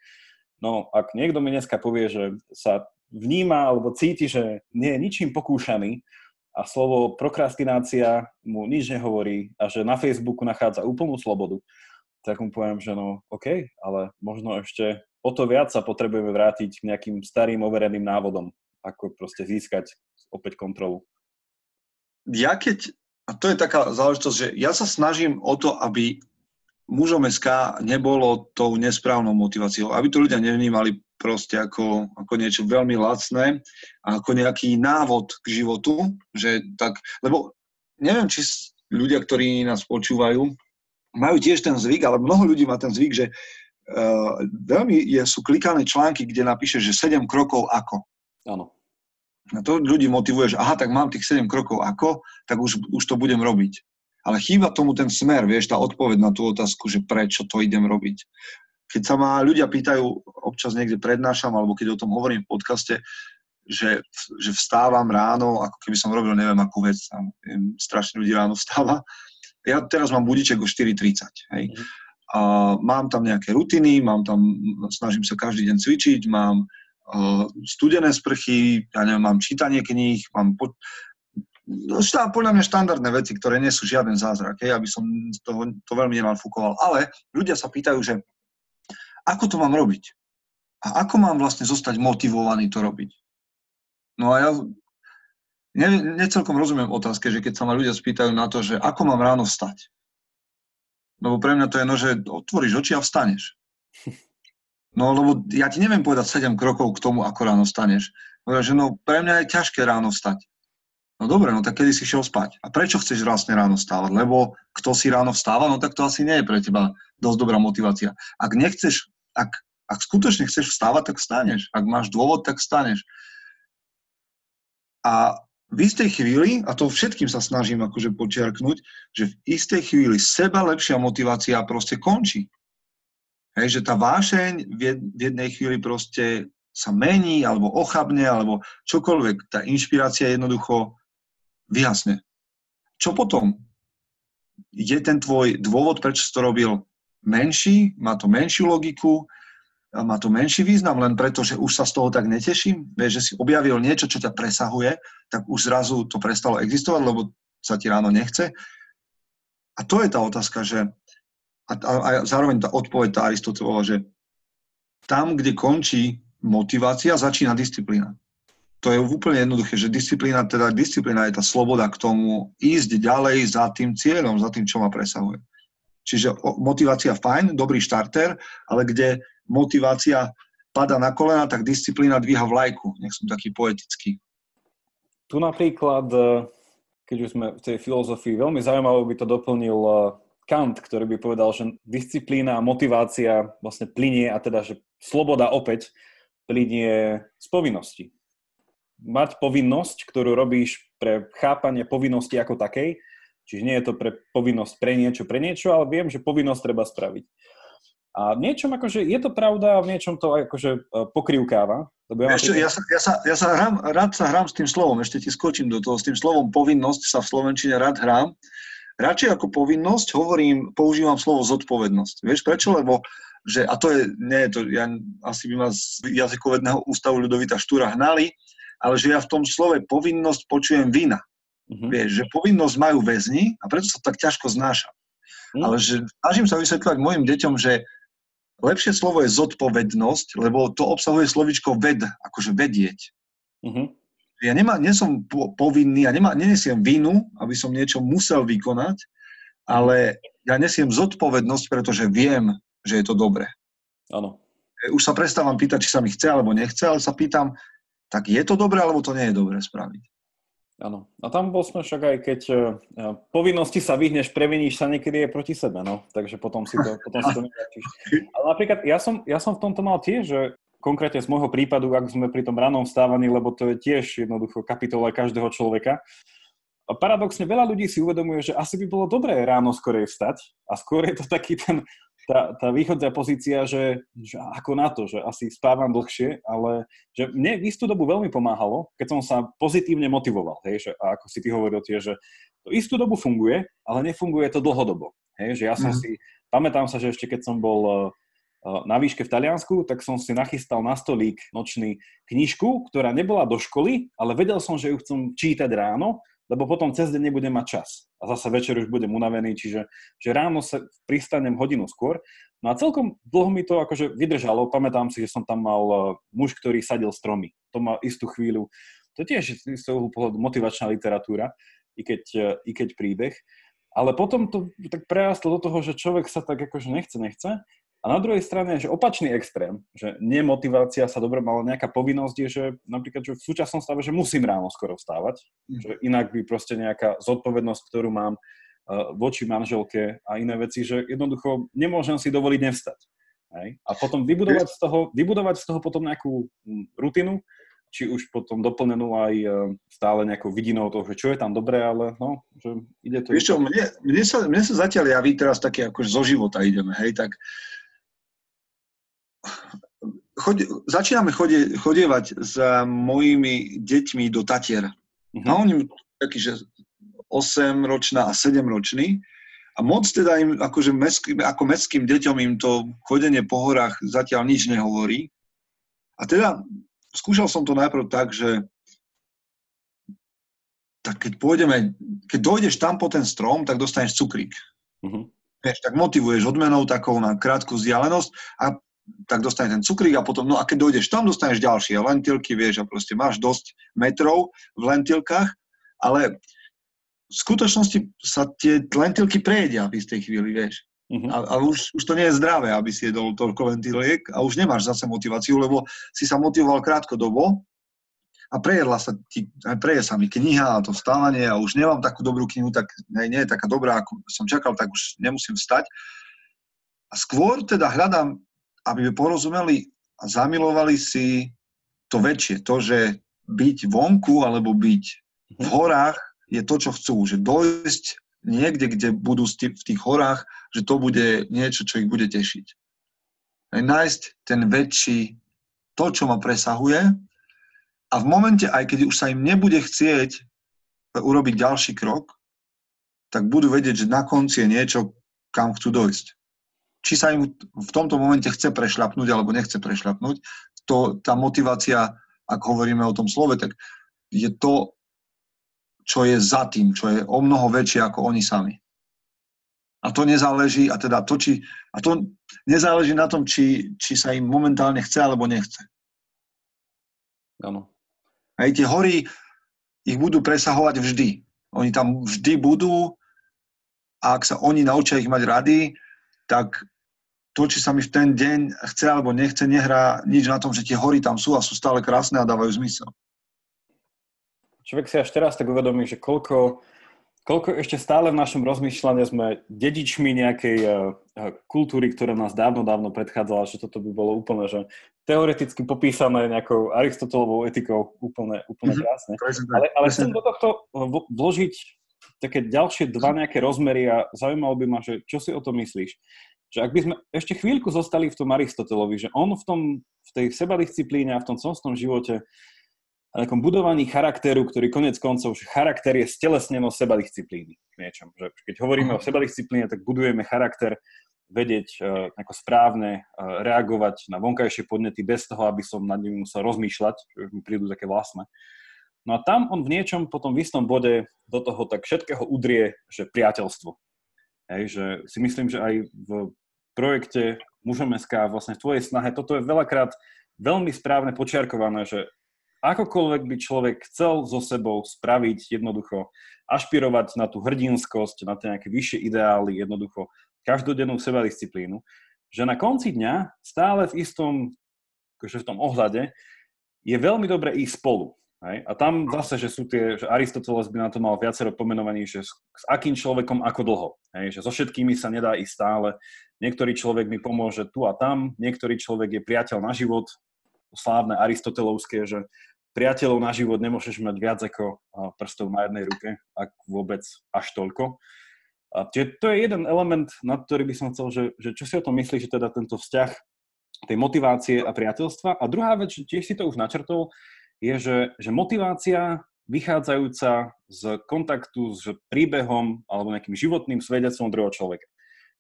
No, ak niekto mi dneska povie, že sa vníma alebo cíti, že nie je ničím pokúšaný a slovo prokrastinácia mu nič nehovorí a že na Facebooku nachádza úplnú slobodu, tak mu poviem, že no OK, ale možno ešte o to viac sa potrebujeme vrátiť k nejakým starým overeným návodom, ako proste získať opäť kontrolu. Ja keď, a to je taká záležitosť, že ja sa snažím o to, aby mužom SK nebolo tou nesprávnou motiváciou, aby to ľudia nevnímali proste ako, ako niečo veľmi lacné a ako nejaký návod k životu, že tak, lebo neviem, či ľudia, ktorí nás počúvajú, majú tiež ten zvyk, ale mnoho ľudí má ten zvyk, že uh, veľmi je, sú klikané články, kde napíše, že 7 krokov ako. Áno. A to ľudí motivuje, že aha, tak mám tých 7 krokov ako, tak už, už to budem robiť ale chýba tomu ten smer, vieš, tá odpoveď na tú otázku, že prečo to idem robiť. Keď sa ma ľudia pýtajú, občas niekde prednášam, alebo keď o tom hovorím v podcaste, že, že vstávam ráno, ako keby som robil neviem akú vec, tam, strašne ľudí ráno vstáva. Ja teraz mám budiček o 4.30, hej. Mm. A mám tam nejaké rutiny, mám tam, snažím sa každý deň cvičiť, mám uh, studené sprchy, ja neviem, mám čítanie kníh, mám po, štá, podľa mňa štandardné veci, ktoré nie sú žiaden zázrak, hej, aby som to, to veľmi nenalfúkoval. Ale ľudia sa pýtajú, že ako to mám robiť? A ako mám vlastne zostať motivovaný to robiť? No a ja ne, necelkom rozumiem otázke, že keď sa ma ľudia spýtajú na to, že ako mám ráno vstať. Lebo pre mňa to je no, že otvoríš oči a vstaneš. No lebo ja ti neviem povedať 7 krokov k tomu, ako ráno vstaneš. Že no, pre mňa je ťažké ráno vstať. No dobre, no tak kedy si šiel spať? A prečo chceš vlastne ráno stávať? Lebo kto si ráno vstáva, no tak to asi nie je pre teba dosť dobrá motivácia. Ak nechceš, ak, ak skutočne chceš vstávať, tak vstaneš. Ak máš dôvod, tak vstaneš. A v istej chvíli, a to všetkým sa snažím akože počiarknúť, že v istej chvíli seba lepšia motivácia proste končí. Hej, že tá vášeň v jednej chvíli proste sa mení, alebo ochabne, alebo čokoľvek. Tá inšpirácia jednoducho vyhasne. Čo potom? Je ten tvoj dôvod, prečo si to robil menší? Má to menšiu logiku? Má to menší význam len preto, že už sa z toho tak neteším? Vieš, že si objavil niečo, čo ťa presahuje, tak už zrazu to prestalo existovať, lebo sa ti ráno nechce. A to je tá otázka, že a, a, a zároveň tá odpoveď, tá Aristotelova, že tam, kde končí motivácia, začína disciplína. To je úplne jednoduché, že disciplína, teda disciplína je tá sloboda k tomu ísť ďalej za tým cieľom, za tým, čo ma presahuje. Čiže motivácia fajn, dobrý štarter, ale kde motivácia pada na kolena, tak disciplína dvíha vlajku. Nech som taký poetický. Tu napríklad, e, keď už sme v tej filozofii, veľmi zaujímavé by to doplnil e, Kant, ktorý by povedal, že disciplína a motivácia vlastne plinie, a teda, že sloboda opäť plinie z povinnosti. Mať povinnosť, ktorú robíš pre chápanie povinnosti ako takej, čiže nie je to pre povinnosť pre niečo, pre niečo, ale viem, že povinnosť treba spraviť. A v niečom akože je to pravda, v niečom to akože e, pokrivkáva. Ja, ešte, ja, sa, ja, sa, ja sa hrám, rád sa hrám s tým slovom, ešte ti skočím do toho, s tým slovom povinnosť sa v Slovenčine rád hrám. Radšej ako povinnosť hovorím, používam slovo zodpovednosť. Vieš prečo? Lebo že, a to je, nie to, ja, asi by ma z jazykovedného ústavu Ľudovita Štúra hnali, ale že ja v tom slove povinnosť počujem vina. Uh-huh. Vieš, že povinnosť majú väzni a preto sa tak ťažko znáša. Uh-huh. Ale že snažím sa vysvetľovať mojim deťom, že lepšie slovo je zodpovednosť, lebo to obsahuje slovičko ved, akože vedieť. Uh-huh. Ja nemá, nie som po, povinný, ja nemá, nenesiem vinu, aby som niečo musel vykonať, ale ja nesiem zodpovednosť, pretože viem, že je to dobré. Áno. Už sa prestávam pýtať, či sa mi chce alebo nechce, ale sa pýtam, tak je to dobré, alebo to nie je dobré spraviť. Áno. A tam bol sme však aj keď uh, povinnosti sa vyhneš, previníš sa niekedy aj proti sebe, no. Takže potom si to, potom si to nevrátiš. Ale napríklad ja som, ja som v tomto mal tiež, že konkrétne z môjho prípadu, ak sme pri tom ranom vstávaní, lebo to je tiež jednoducho kapitola každého človeka. A paradoxne veľa ľudí si uvedomuje, že asi by bolo dobré ráno skorej vstať a skôr je to taký ten tá, tá východzia pozícia, že, že ako na to, že asi spávam dlhšie, ale že mne v istú dobu veľmi pomáhalo, keď som sa pozitívne motivoval, hej, že, a ako si ty hovoril tie, že to istú dobu funguje, ale nefunguje to dlhodobo. Hej, že ja som mm. si, pamätám sa, že ešte keď som bol uh, na výške v Taliansku, tak som si nachystal na stolík nočný knižku, ktorá nebola do školy, ale vedel som, že ju chcem čítať ráno lebo potom cez deň nebudem mať čas. A zase večer už budem unavený, čiže že ráno sa pristanem hodinu skôr. No a celkom dlho mi to akože vydržalo. Pamätám si, že som tam mal e, muž, ktorý sadil stromy. To mal istú chvíľu. To tiež z toho pohľadu motivačná literatúra, i keď, e, i keď príbeh. Ale potom to tak prerastlo do toho, že človek sa tak akože nechce, nechce a na druhej strane, že opačný extrém, že nemotivácia sa dobre, ale nejaká povinnosť je, že napríklad že v súčasnom stave, že musím ráno skoro vstávať, mm. že inak by proste nejaká zodpovednosť, ktorú mám uh, voči manželke a iné veci, že jednoducho nemôžem si dovoliť nevstať. Hej? A potom vybudovať z, toho, vybudovať z toho potom nejakú hm, rutinu, či už potom doplnenú aj uh, stále nejakou vidinou toho, že čo je tam dobré, ale no, že ide to... Vieš čo, mne, mne, sa, mne sa zatiaľ javí teraz také, akože zo života ideme, hej, tak chodi, začíname chodie, chodievať s mojimi deťmi do Tatier. Uh-huh. No oni takí, že 8-ročná a 7-ročný. A moc teda im, akože mestským, ako mestským deťom im to chodenie po horách zatiaľ nič nehovorí. A teda skúšal som to najprv tak, že tak keď pôjdeme, keď dojdeš tam po ten strom, tak dostaneš cukrík. Uh-huh. Vieš, tak motivuješ odmenou takou na krátku vzdialenosť a tak dostane ten cukrík a potom, no a keď dojdeš tam, dostaneš ďalšie lentilky, vieš, a proste máš dosť metrov v lentilkách, ale v skutočnosti sa tie lentilky prejedia v istej chvíli, vieš. Uh-huh. A, a už, už to nie je zdravé, aby si jedol toľko lentiliek a už nemáš zase motiváciu, lebo si sa motivoval krátkodobo a prejedla sa ti, preje sa mi kniha a to vstávanie a už nemám takú dobrú knihu, tak nie, nie je taká dobrá, ako som čakal, tak už nemusím vstať. A skôr teda hľadám aby porozumeli a zamilovali si to väčšie, to, že byť vonku alebo byť v horách je to, čo chcú, že dojsť niekde, kde budú v tých horách, že to bude niečo, čo ich bude tešiť. Nájsť ten väčší, to, čo ma presahuje. A v momente, aj keď už sa im nebude chcieť urobiť ďalší krok, tak budú vedieť, že na konci je niečo, kam chcú dojsť či sa im v tomto momente chce prešľapnúť alebo nechce prešľapnúť, to, tá motivácia, ak hovoríme o tom slove, tak je to, čo je za tým, čo je o mnoho väčšie ako oni sami. A to nezáleží, a teda to, či, a to nezáleží na tom, či, či sa im momentálne chce alebo nechce. Áno. Aj tie hory, ich budú presahovať vždy. Oni tam vždy budú a ak sa oni naučia ich mať rady, tak to, či sa mi v ten deň chce alebo nechce, nehrá nič na tom, že tie hory tam sú a sú stále krásne a dávajú zmysel. Človek si až teraz tak uvedomí, že koľko koľko ešte stále v našom rozmýšľaní sme dedičmi nejakej uh, kultúry, ktorá nás dávno, dávno predchádzala, že toto by bolo úplne, že teoreticky popísané nejakou Aristotelovou etikou úplne, úplne mm-hmm. krásne. Ale, ale chcem do tohto vložiť také ďalšie dva nejaké rozmery a zaujímalo by ma, že čo si o tom myslíš? Že ak by sme ešte chvíľku zostali v tom Aristotelovi, že on v, tom, v tej sebadisciplíne a v tom celostnom živote na takom budovaní charakteru, ktorý konec koncov, že charakter je stelesnenosť sebadisciplíny v niečom. Že keď hovoríme o sebadisciplíne, tak budujeme charakter, vedieť uh, ako správne uh, reagovať na vonkajšie podnety bez toho, aby som nad nimi musel rozmýšľať, že mi prídu také vlastné. No a tam on v niečom potom v istom bode do toho tak všetkého udrie, že priateľstvo. Hej, že si myslím, že aj v projekte Mužom SK, vlastne v tvojej snahe, toto je veľakrát veľmi správne počiarkované, že akokoľvek by človek chcel so sebou spraviť jednoducho, ašpirovať na tú hrdinskosť, na tie nejaké vyššie ideály, jednoducho každodennú sebadisciplínu, že na konci dňa stále v istom, akože v tom ohľade, je veľmi dobre ísť spolu. Hej? A tam zase, že sú tie, že Aristoteles by na to mal viacero pomenovaní, že s, s akým človekom ako dlho. Hej? Že so všetkými sa nedá ísť stále. Niektorý človek mi pomôže tu a tam, niektorý človek je priateľ na život, slávne aristotelovské, že priateľov na život nemôžeš mať viac ako prstov na jednej ruke, ak vôbec až toľko. A to je jeden element, na ktorý by som chcel, že, že čo si o tom myslíš, že teda tento vzťah tej motivácie a priateľstva. A druhá vec, tiež si to už načrtol, je, že, že motivácia vychádzajúca z kontaktu s príbehom alebo nejakým životným svedectvom druhého človeka.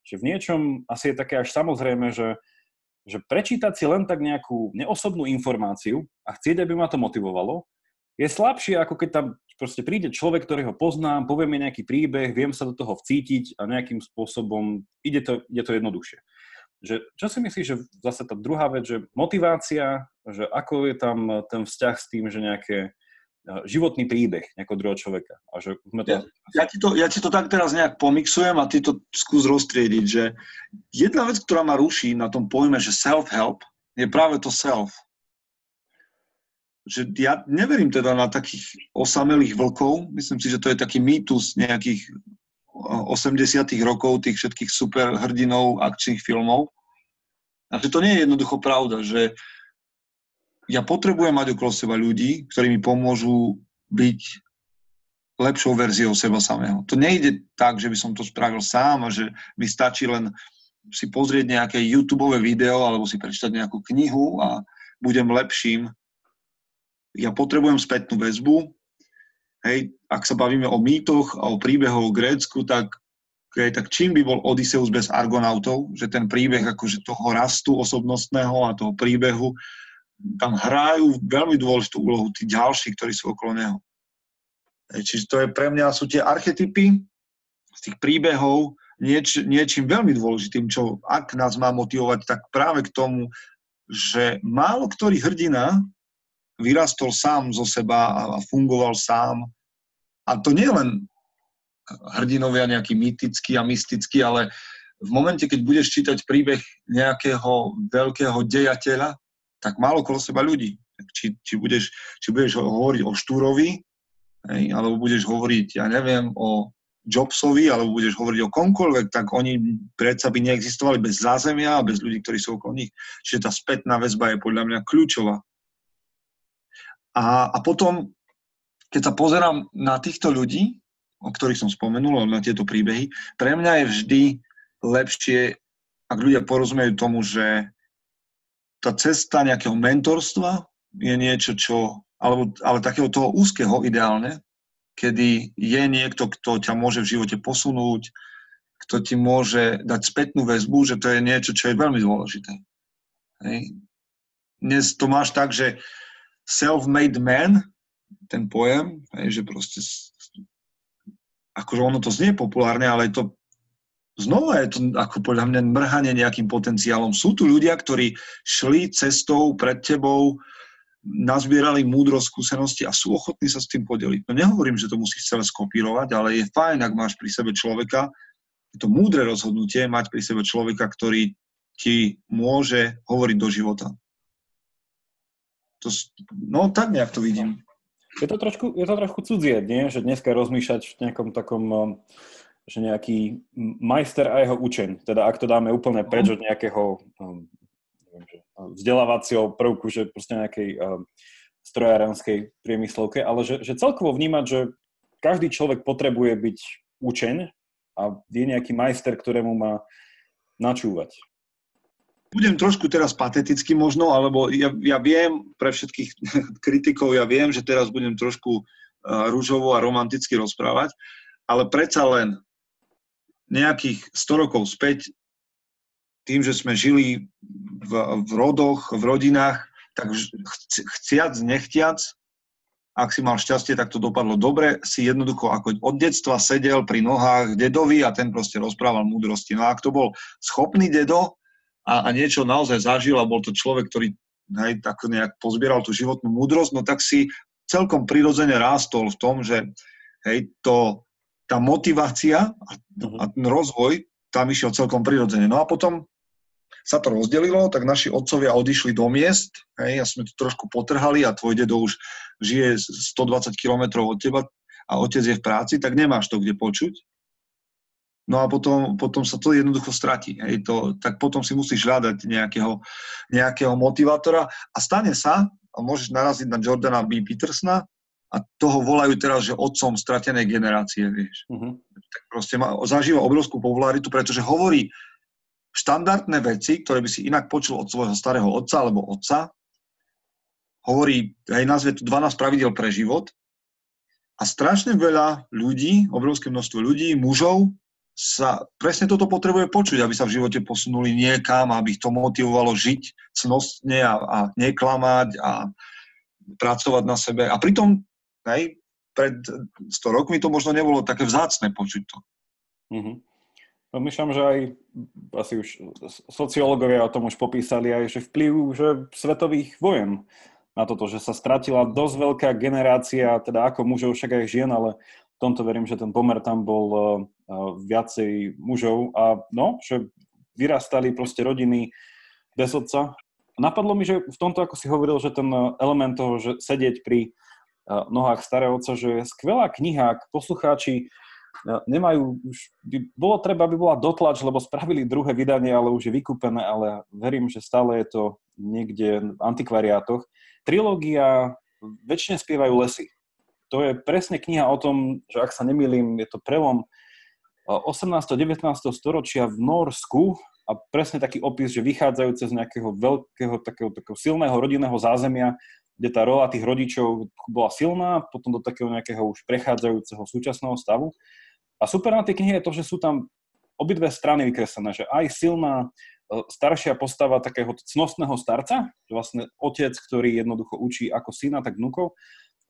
Že v niečom asi je také až samozrejme, že, že prečítať si len tak nejakú neosobnú informáciu a chcieť, aby ma to motivovalo, je slabšie, ako keď tam proste príde človek, ktorého poznám, povie mi nejaký príbeh, viem sa do toho vcítiť a nejakým spôsobom ide to, ide to jednoduchšie. Že, čo si myslíš, že zase tá druhá vec, že motivácia, že ako je tam ten vzťah s tým, že nejaké životný príbeh nejakého druhého človeka. A že sme to... ja, ja, ti to, ja ti to tak teraz nejak pomixujem a ty to skús roztriediť, že jedna vec, ktorá ma ruší na tom pojme, že self-help, je práve to self. Že ja neverím teda na takých osamelých vlkov. Myslím si, že to je taký mýtus nejakých 80 rokov tých všetkých superhrdinov akčných filmov. A že to nie je jednoducho pravda, že ja potrebujem mať okolo seba ľudí, ktorí mi pomôžu byť lepšou verziou seba samého. To nejde tak, že by som to spravil sám a že mi stačí len si pozrieť nejaké YouTube video alebo si prečítať nejakú knihu a budem lepším. Ja potrebujem spätnú väzbu. Hej, ak sa bavíme o mýtoch a o príbehoch o Grécku, tak, hej, tak čím by bol Odysseus bez argonautov, že ten príbeh akože toho rastu osobnostného a toho príbehu tam hrajú veľmi dôležitú úlohu tí ďalší, ktorí sú okolo neho. Čiže to je pre mňa, sú tie archetypy z tých príbehov nieč, niečím veľmi dôležitým, čo ak nás má motivovať, tak práve k tomu, že málo ktorý hrdina vyrastol sám zo seba a fungoval sám. A to nie len hrdinovia nejaký mýtický a mystický, ale v momente, keď budeš čítať príbeh nejakého veľkého dejateľa, tak málo kolo seba ľudí. Či, či, budeš, či budeš hovoriť o Štúrovi, hej, alebo budeš hovoriť, ja neviem, o Jobsovi, alebo budeš hovoriť o komkoľvek, tak oni predsa by neexistovali bez zázemia a bez ľudí, ktorí sú okolo nich. Čiže tá spätná väzba je podľa mňa kľúčová. A, a potom, keď sa pozerám na týchto ľudí, o ktorých som spomenul, na tieto príbehy, pre mňa je vždy lepšie, ak ľudia porozumejú tomu, že tá cesta nejakého mentorstva je niečo, čo, alebo, ale takého toho úzkeho ideálne, kedy je niekto, kto ťa môže v živote posunúť, kto ti môže dať spätnú väzbu, že to je niečo, čo je veľmi dôležité. Hej. Dnes to máš tak, že self-made man, ten pojem, hej, že proste akože ono to znie populárne, ale je to znova je to ako podľa mňa mrhanie nejakým potenciálom. Sú tu ľudia, ktorí šli cestou pred tebou nazbierali múdro skúsenosti a sú ochotní sa s tým podeliť. No nehovorím, že to musíš celé skopírovať, ale je fajn, ak máš pri sebe človeka, je to múdre rozhodnutie mať pri sebe človeka, ktorý ti môže hovoriť do života. To, no tak nejak to vidím. Je to trošku, je to trošku cudzie, nie? Že dneska rozmýšľať v nejakom takom, um, že nejaký majster a jeho učeň. Teda ak to dáme úplne preč od nejakého um, neviem, že, vzdelávacieho prvku, že proste nejakej um, strojárenskej priemyslovke, ale že, že celkovo vnímať, že každý človek potrebuje byť učeň a je nejaký majster, ktorému má načúvať budem trošku teraz pateticky možno, alebo ja, ja viem, pre všetkých kritikov, ja viem, že teraz budem trošku uh, rúžovo a romanticky rozprávať, ale predsa len nejakých 100 rokov späť, tým, že sme žili v, v rodoch, v rodinách, tak chciac, nechtiac, ak si mal šťastie, tak to dopadlo dobre, si jednoducho ako od detstva sedel pri nohách dedovi a ten proste rozprával múdrosti. No a ak to bol schopný dedo, a, a niečo naozaj zažil a bol to človek, ktorý hej, tak nejak pozbieral tú životnú múdrosť, no tak si celkom prirodzene rástol v tom, že hej, to, tá motivácia a, mhm. a ten rozvoj tam išiel celkom prirodzene. No a potom sa to rozdelilo, tak naši otcovia odišli do miest, hej, a sme to trošku potrhali a tvoj dedo už žije 120 km od teba a otec je v práci, tak nemáš to kde počuť. No a potom, potom sa to jednoducho stratí. Hej, to, tak potom si musíš hľadať nejakého, nejakého motivátora a stane sa, a môžeš naraziť na Jordana B. Petersona a toho volajú teraz, že otcom stratenej generácie, vieš. Uh-huh. Tak proste má, zažíva obrovskú popularitu, pretože hovorí štandardné veci, ktoré by si inak počul od svojho starého otca alebo otca. Hovorí, aj nazve tu 12 pravidel pre život. A strašne veľa ľudí, obrovské množstvo ľudí, mužov, sa presne toto potrebuje počuť, aby sa v živote posunuli niekam, aby ich to motivovalo žiť cnostne a, a neklamať a pracovať na sebe. A pritom hej, pred 100 rokmi to možno nebolo také vzácne počuť to. Mm-hmm. No myšľam, že aj asi už sociológovia o tom už popísali aj, že vplyv že svetových vojen na toto, že sa stratila dosť veľká generácia, teda ako mužov, však aj žien, ale tomto verím, že ten pomer tam bol viacej mužov a no, že vyrastali proste rodiny bez otca. Napadlo mi, že v tomto, ako si hovoril, že ten element toho, že sedieť pri nohách starého otca, že je skvelá kniha, ak poslucháči nemajú, už by, bolo treba, aby bola dotlač, lebo spravili druhé vydanie, ale už je vykúpené, ale verím, že stále je to niekde v antikvariátoch. Trilógia väčšine spievajú lesy. To je presne kniha o tom, že ak sa nemýlim, je to prelom 18. 19. storočia v Norsku a presne taký opis, že vychádzajúce z nejakého veľkého, takého, takého silného rodinného zázemia, kde tá rola tých rodičov bola silná, potom do takého nejakého už prechádzajúceho súčasného stavu. A super na tej knihe je to, že sú tam obidve strany vykreslené, že aj silná e, staršia postava takého cnostného starca, vlastne otec, ktorý jednoducho učí ako syna, tak vnúkov,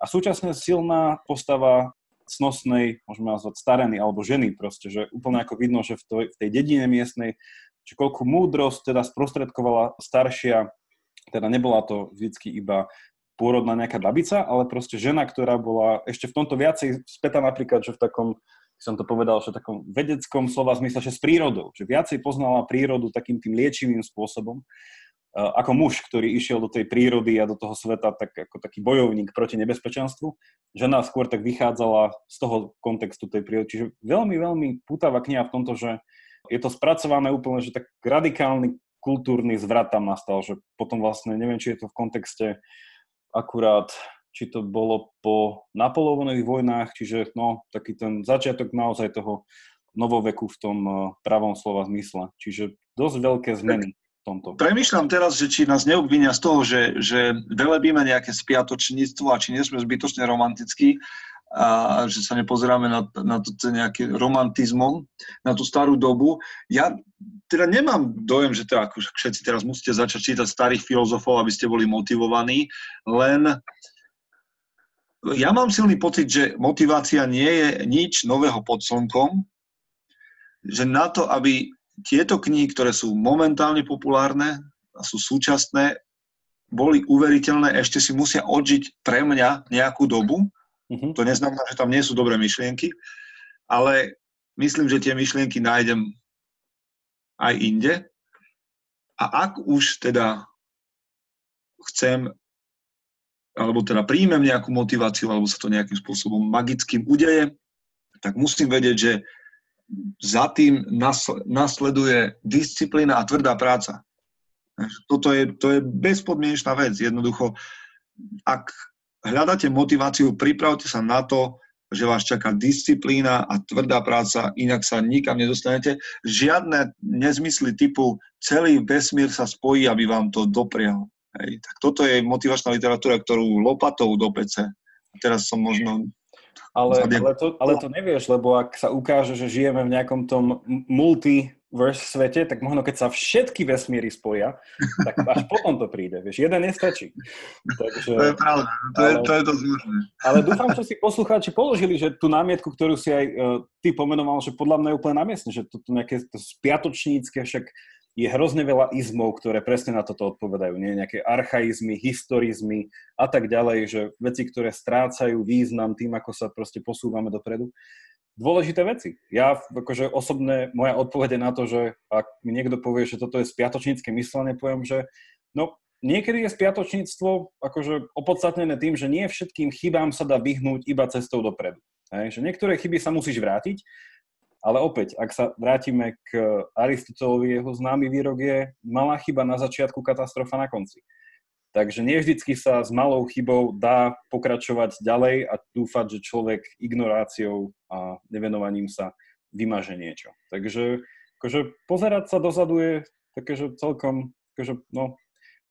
a súčasne silná postava cnostnej, môžeme nazvať stareny alebo ženy proste, že úplne ako vidno, že v, tej dedine miestnej, že koľko múdrosť teda sprostredkovala staršia, teda nebola to vždycky iba pôrodná nejaká babica, ale proste žena, ktorá bola ešte v tomto viacej späta napríklad, že v takom, som to povedal, že v takom vedeckom slova zmysle, že s prírodou, že viacej poznala prírodu takým tým liečivým spôsobom ako muž, ktorý išiel do tej prírody a do toho sveta tak ako taký bojovník proti nebezpečenstvu. Žena skôr tak vychádzala z toho kontextu tej prírody. Čiže veľmi, veľmi putavá kniha v tomto, že je to spracované úplne, že tak radikálny kultúrny zvrat tam nastal, že potom vlastne, neviem, či je to v kontexte akurát, či to bolo po Napoleonových vojnách, čiže no, taký ten začiatok naozaj toho novoveku v tom eh, pravom slova zmysle. Čiže dosť veľké zmeny tomto. Premýšľam teraz, že či nás neobvinia z toho, že, že velebíme nejaké spiatočníctvo a či nie sme zbytočne romantickí a že sa nepozeráme na, na to nejaký romantizmom, na tú starú dobu. Ja teda nemám dojem, že teda, ako všetci teraz musíte začať čítať starých filozofov, aby ste boli motivovaní, len ja mám silný pocit, že motivácia nie je nič nového pod slnkom, že na to, aby tieto knihy, ktoré sú momentálne populárne a sú súčasné, boli uveriteľné, ešte si musia odžiť pre mňa nejakú dobu. Uh-huh. To neznamená, že tam nie sú dobré myšlienky, ale myslím, že tie myšlienky nájdem aj inde. A ak už teda chcem, alebo teda príjmem nejakú motiváciu, alebo sa to nejakým spôsobom magickým udeje, tak musím vedieť, že za tým nasleduje disciplína a tvrdá práca. Toto je, to je bezpodmienečná vec. Jednoducho, ak hľadáte motiváciu, pripravte sa na to, že vás čaká disciplína a tvrdá práca, inak sa nikam nedostanete. Žiadne nezmysly typu celý vesmír sa spojí, aby vám to doprial. Hej. Tak toto je motivačná literatúra, ktorú lopatou do PC. A teraz som možno ale, ale, to, ale to nevieš, lebo ak sa ukáže, že žijeme v nejakom tom multiverse svete, tak možno keď sa všetky vesmíry spoja, tak až potom to príde. Vieš, jeden nestačí. Takže, to je pravda, to, ale, je, to je to zmožné. Ale dúfam, že si poslucháči položili, že tú námietku, ktorú si aj uh, ty pomenoval, že podľa mňa je úplne na mieste, že to, to nejaké to spiatočnícke, však je hrozne veľa izmov, ktoré presne na toto odpovedajú. Nie? Nejaké archaizmy, historizmy a tak ďalej, že veci, ktoré strácajú význam tým, ako sa proste posúvame dopredu. Dôležité veci. Ja, akože osobne, moja odpovede na to, že ak mi niekto povie, že toto je spiatočnícke myslenie, poviem, že no, niekedy je spiatočníctvo akože opodstatnené tým, že nie všetkým chybám sa dá vyhnúť iba cestou dopredu. Hej? Že niektoré chyby sa musíš vrátiť, ale opäť, ak sa vrátime k Aristotelovi, jeho známy výrok je malá chyba na začiatku, katastrofa na konci. Takže nie vždycky sa s malou chybou dá pokračovať ďalej a dúfať, že človek ignoráciou a nevenovaním sa vymaže niečo. Takže akože pozerať sa dozadu je také, že celkom, akože, no,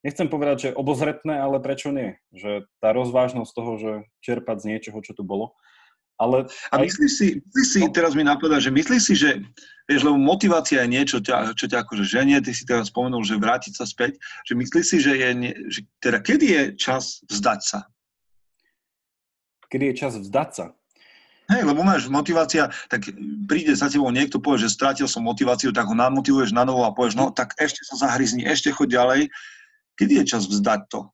nechcem povedať, že obozretné, ale prečo nie? Že tá rozvážnosť toho, že čerpať z niečoho, čo tu bolo, ale a myslíš si, myslíš si, no. teraz mi napadá, že myslíš si, že, vieš, lebo motivácia je niečo, ťa, čo ťa akože ženie, ty si teraz spomenul, že vrátiť sa späť, že myslíš si, že je, že, teda kedy je čas vzdať sa? Kedy je čas vzdať sa? Hej, lebo máš motivácia, tak príde za tebou niekto, povie, že strátil som motiváciu, tak ho namotivuješ na novo a povieš, no tak ešte sa zahryzni, ešte choď ďalej. Kedy je čas vzdať to?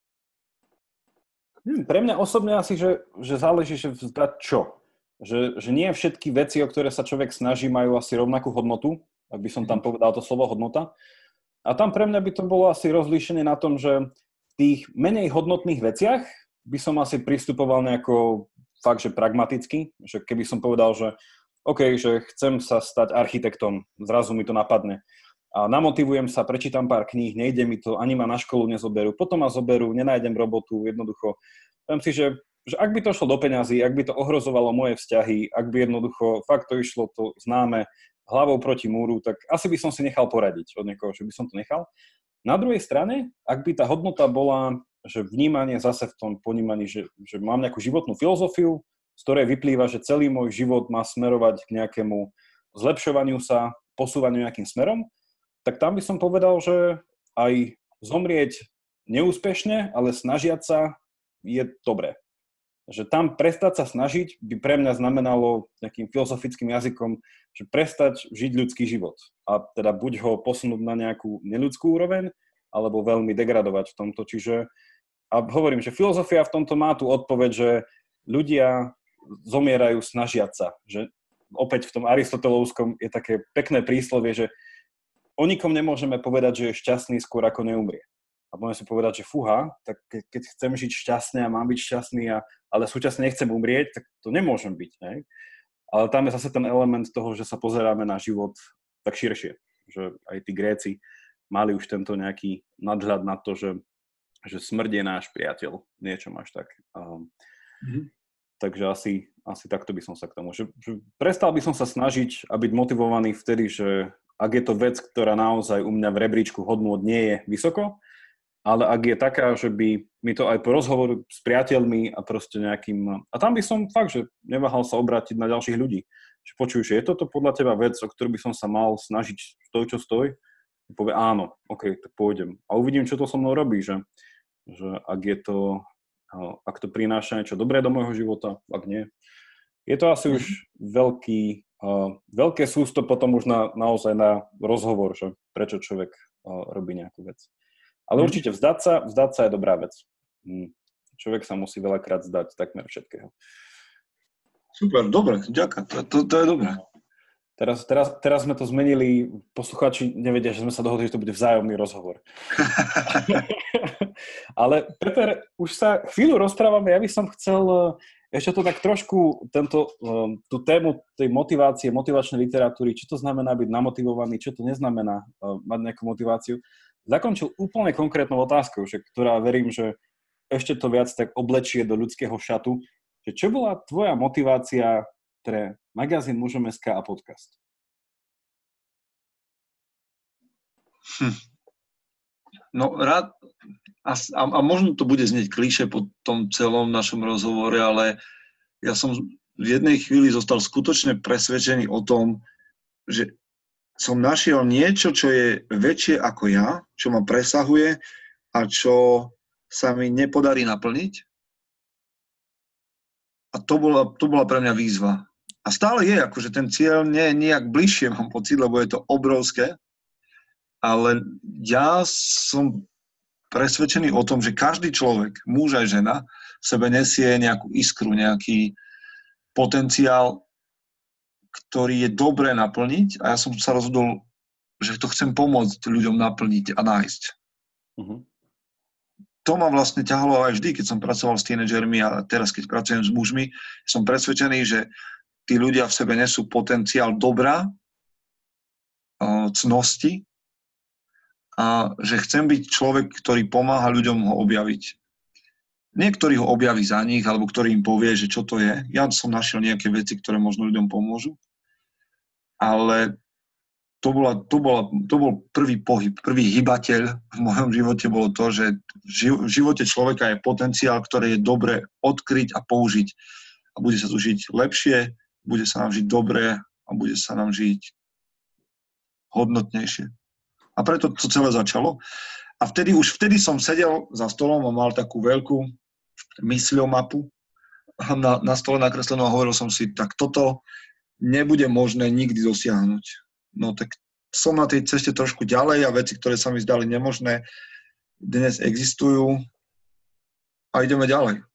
Pre mňa osobne asi, že, že záleží, že vzdať čo že, že nie všetky veci, o ktoré sa človek snaží, majú asi rovnakú hodnotu, ak by som tam mhm. povedal to slovo hodnota. A tam pre mňa by to bolo asi rozlíšenie na tom, že v tých menej hodnotných veciach by som asi pristupoval nejako fakt, že pragmaticky, že keby som povedal, že OK, že chcem sa stať architektom, zrazu mi to napadne a namotivujem sa, prečítam pár kníh, nejde mi to, ani ma na školu nezoberú, potom ma zoberú, nenájdem robotu, jednoducho. Viem si, že že ak by to šlo do peňazí, ak by to ohrozovalo moje vzťahy, ak by jednoducho fakt to išlo to známe hlavou proti múru, tak asi by som si nechal poradiť od niekoho, že by som to nechal. Na druhej strane, ak by tá hodnota bola, že vnímanie zase v tom ponímaní, že, že mám nejakú životnú filozofiu, z ktorej vyplýva, že celý môj život má smerovať k nejakému zlepšovaniu sa, posúvaniu nejakým smerom, tak tam by som povedal, že aj zomrieť neúspešne, ale snažiať sa je dobré že tam prestať sa snažiť by pre mňa znamenalo nejakým filozofickým jazykom, že prestať žiť ľudský život a teda buď ho posunúť na nejakú neľudskú úroveň, alebo veľmi degradovať v tomto. Čiže a hovorím, že filozofia v tomto má tú odpoveď, že ľudia zomierajú snažiať sa. Že opäť v tom aristotelovskom je také pekné príslovie, že o nikom nemôžeme povedať, že je šťastný skôr ako neumrie a budem si povedať, že fúha, tak keď chcem žiť šťastne a mám byť šťastný, a, ale súčasne nechcem umrieť, tak to nemôžem byť. Ne? Ale tam je zase ten element toho, že sa pozeráme na život tak širšie. Že aj tí Gréci mali už tento nejaký nadhľad na to, že, že smrť je náš priateľ. Niečo máš tak. Um, mm-hmm. Takže asi, asi takto by som sa k tomu. Že, že prestal by som sa snažiť a byť motivovaný vtedy, že ak je to vec, ktorá naozaj u mňa v rebríčku hodnôt nie je vysoko, ale ak je taká, že by mi to aj po rozhovoru s priateľmi a proste nejakým... A tam by som fakt, že neváhal sa obrátiť na ďalších ľudí. Že počuj, že je toto podľa teba vec, o ktorú by som sa mal snažiť stoj, čo stoj? Povie áno, OK, tak pôjdem. A uvidím, čo to so mnou robí, že, že ak je to, ak to prináša niečo dobré do môjho života, ak nie. Je to asi už mhm. veľký, uh, veľké sústo potom už na, naozaj na rozhovor, že prečo človek uh, robí nejakú vec. Ale určite vzdať sa, vzdať sa je dobrá vec. Hm. Človek sa musí veľakrát zdať takmer všetkého. Super, dobre, ďakujem, to, to, to je dobré. Teraz, teraz, teraz sme to zmenili, poslucháči nevedia, že sme sa dohodli, že to bude vzájomný rozhovor. Ale Peter, už sa chvíľu rozprávame, ja by som chcel eh, ešte to tak trošku, tento, eh, tú tému tej motivácie, motivačnej literatúry, čo to znamená byť namotivovaný, čo to neznamená eh, mať nejakú motiváciu, zakončil úplne konkrétnou otázkou, že, ktorá verím, že ešte to viac tak oblečie do ľudského šatu. Že čo bola tvoja motivácia pre magazín Mužom.sk a podcast? Hm. No rád, a, a možno to bude znieť kliše po tom celom našom rozhovore, ale ja som v jednej chvíli zostal skutočne presvedčený o tom, že som našiel niečo, čo je väčšie ako ja, čo ma presahuje a čo sa mi nepodarí naplniť. A to bola, to bola pre mňa výzva. A stále je, akože ten cieľ nie je nejak bližšie, mám pocit, lebo je to obrovské. Ale ja som presvedčený o tom, že každý človek, muž aj žena, v sebe nesie nejakú iskru, nejaký potenciál, ktorý je dobré naplniť a ja som sa rozhodol, že to chcem pomôcť ľuďom naplniť a nájsť. Uh-huh. To ma vlastne ťahalo aj vždy, keď som pracoval s tínedžermi a teraz, keď pracujem s mužmi, som presvedčený, že tí ľudia v sebe nesú potenciál dobra, cnosti a že chcem byť človek, ktorý pomáha ľuďom ho objaviť. Niektorý ho objaví za nich, alebo ktorý im povie, že čo to je. Ja som našiel nejaké veci, ktoré možno ľuďom pomôžu. Ale to, bola, to, bola, to bol prvý pohyb, prvý hybateľ v mojom živote bolo to, že v živote človeka je potenciál, ktorý je dobre odkryť a použiť. A bude sa tu žiť lepšie, bude sa nám žiť dobre a bude sa nám žiť hodnotnejšie. A preto to celé začalo. A vtedy, už vtedy som sedel za stolom a mal takú veľkú mysľomapu na, na stole nakreslenú a hovoril som si, tak toto nebude možné nikdy dosiahnuť. No tak som na tej ceste trošku ďalej a veci, ktoré sa mi zdali nemožné, dnes existujú a ideme ďalej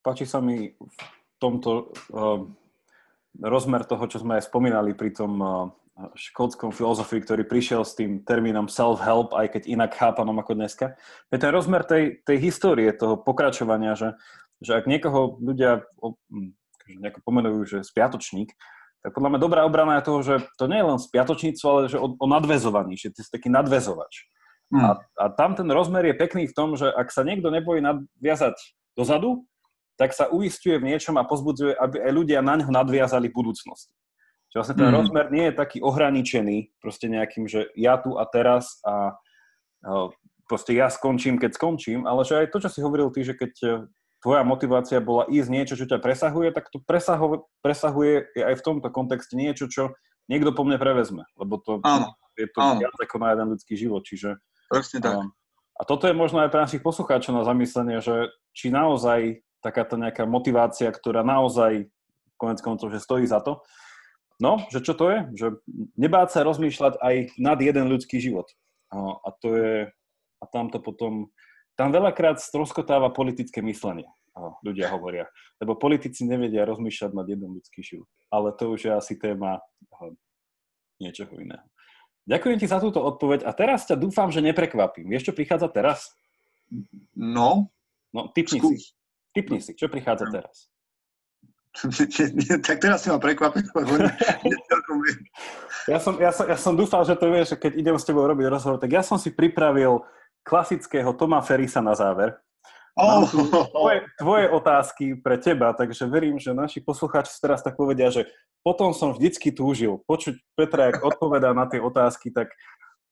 páči sa mi v tomto uh, rozmer toho, čo sme aj spomínali pri tom uh, škótskom filozofii, ktorý prišiel s tým termínom self-help, aj keď inak chápanom ako dneska. Je ten rozmer tej, tej histórie, toho pokračovania, že, že ak niekoho ľudia hm, nejako pomenujú, že spiatočník, tak podľa mňa dobrá obrana je toho, že to nie je len spiatočníctvo, ale že o, o nadvezovaní, že ty si taký nadvezovač. Mm. A, a tam ten rozmer je pekný v tom, že ak sa niekto nebojí nadviazať dozadu, tak sa uistuje v niečom a pozbudzuje, aby aj ľudia na ňo nadviazali v budúcnosti. Čiže vlastne ten mm. rozmer nie je taký ohraničený proste nejakým, že ja tu a teraz a, a proste ja skončím, keď skončím, ale že aj to, čo si hovoril ty, že keď e, tvoja motivácia bola ísť niečo, čo ťa presahuje, tak to presahuje, presahuje aj v tomto kontexte niečo, čo niekto po mne prevezme, lebo to áno, je to áno. viac ako na jeden ľudský život, čiže... Presne tak. A, a toto je možno aj pre našich poslucháčov na zamyslenie, že či naozaj takáto nejaká motivácia, ktorá naozaj konec koncov, že stojí za to. No, že čo to je? Že nebáť sa rozmýšľať aj nad jeden ľudský život. A to je, a tam to potom, tam veľakrát stroskotáva politické myslenie, ľudia hovoria. Lebo politici nevedia rozmýšľať nad jeden ľudský život. Ale to už je asi téma niečoho iného. Ďakujem ti za túto odpoveď a teraz ťa dúfam, že neprekvapím. Vieš, čo prichádza teraz? No. No, typni Skús. si. Typni si, čo prichádza teraz? tak teraz si ma prekvapil, lebo ja, som, ja, som, ja som dúfal, že to vieš, keď idem s tebou robiť rozhovor, tak ja som si pripravil klasického Toma Ferisa na záver. Oh. Tvoje, tvoje otázky pre teba, takže verím, že naši poslucháči teraz tak povedia, že potom som vždycky túžil počuť Petra, ak odpovedá na tie otázky, tak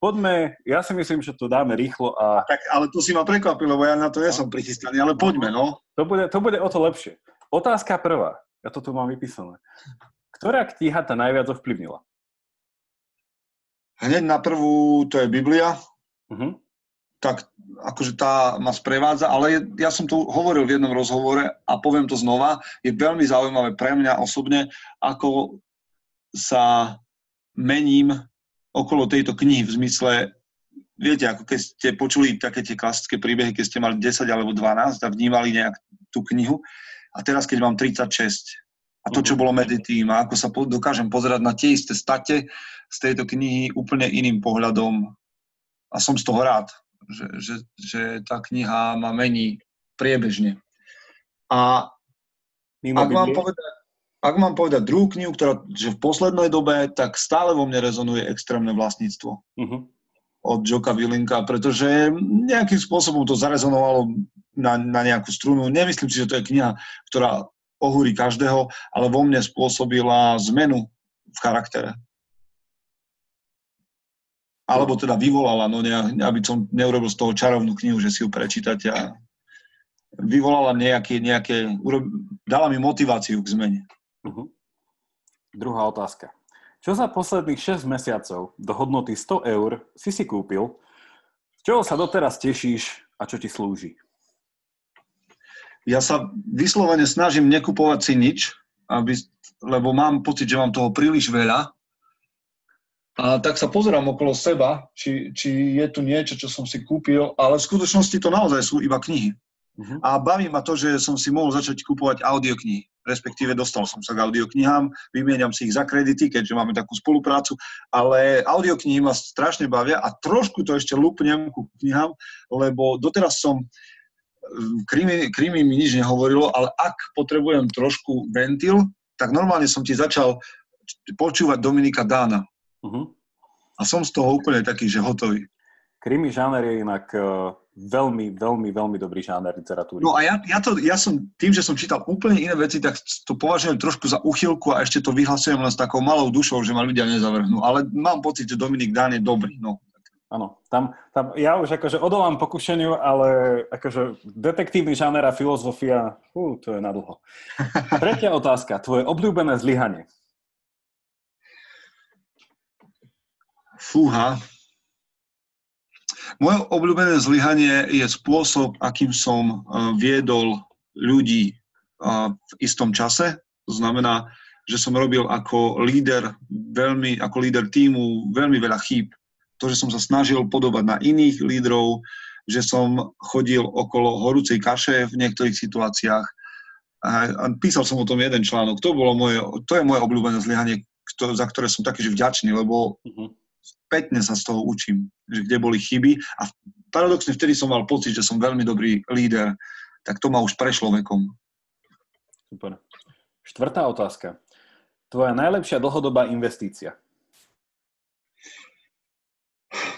poďme, ja si myslím, že to dáme rýchlo a... Tak, ale to si ma prekvapilo, lebo ja na to nie som prichystaný, ale poďme, no. To bude, to bude o to lepšie. Otázka prvá, ja to tu mám vypísané. Ktorá kniha ta najviac ovplyvnila? Hneď na prvú, to je Biblia. Uh-huh. Tak akože tá ma sprevádza, ale ja som tu hovoril v jednom rozhovore a poviem to znova, je veľmi zaujímavé pre mňa osobne, ako sa mením okolo tejto knihy v zmysle viete, ako keď ste počuli také tie klasické príbehy, keď ste mali 10 alebo 12 a vnímali nejak tú knihu a teraz, keď mám 36 a to, čo mhm. bolo medzi tým a ako sa po, dokážem pozerať na tie isté state z tejto knihy úplne iným pohľadom a som z toho rád, že, že, že tá kniha ma mení priebežne. A ak mám, povedať, ak mám povedať druhú knihu, ktorá že v poslednej dobe, tak stále vo mne rezonuje extrémne vlastníctvo. Uh-huh. Od Joka Vilinka, pretože nejakým spôsobom to zarezonovalo na, na nejakú strunu. Nemyslím si, že to je kniha, ktorá ohúri každého, ale vo mne spôsobila zmenu v charaktere. Alebo teda vyvolala, no ne, aby som neurobil z toho čarovnú knihu, že si ju prečítate a vyvolala nejaké, nejaké dala mi motiváciu k zmene. Uh-huh. Druhá otázka. Čo za posledných 6 mesiacov do hodnoty 100 eur si si kúpil? Z čoho sa doteraz tešíš a čo ti slúži? Ja sa vyslovene snažím nekupovať si nič, aby, lebo mám pocit, že mám toho príliš veľa. A tak sa pozerám okolo seba, či, či je tu niečo, čo som si kúpil, ale v skutočnosti to naozaj sú iba knihy. Uh-huh. A baví ma to, že som si mohol začať kupovať audioknihy. Respektíve dostal som sa k audioknihám, vymieňam si ich za kredity, keďže máme takú spoluprácu, ale audioknihy ma strašne bavia a trošku to ešte lúpnem ku knihám, lebo doteraz som krimi, krimi mi nič nehovorilo, ale ak potrebujem trošku ventil, tak normálne som ti začal počúvať Dominika Dána. Uh-huh. A som z toho úplne taký, že hotový. Krimi žáner je inak uh veľmi, veľmi, veľmi dobrý žáner literatúry. No a ja, ja, to, ja som, tým, že som čítal úplne iné veci, tak to považujem trošku za uchylku a ešte to vyhlasujem len s takou malou dušou, že ma ľudia nezavrhnú. Ale mám pocit, že Dominik Dán je dobrý. No. Áno, tam, tam ja už akože odolám pokušeniu, ale akože detektívny žáner a filozofia, fú, to je na dlho. Tretia otázka, tvoje obľúbené zlyhanie. Fúha, moje obľúbené zlyhanie je spôsob, akým som e, viedol ľudí e, v istom čase. To znamená, že som robil ako líder, veľmi, ako líder týmu veľmi veľa chýb. To, že som sa snažil podobať na iných lídrov, že som chodil okolo horúcej kaše v niektorých situáciách. A písal som o tom jeden článok. To, bolo moje, to je moje obľúbené zlyhanie, za ktoré som taký vďačný, lebo uh-huh spätne sa z toho učím, že kde boli chyby a paradoxne vtedy som mal pocit, že som veľmi dobrý líder, tak to ma už prešlo vekom. Super. Štvrtá otázka. Tvoja najlepšia dlhodobá investícia?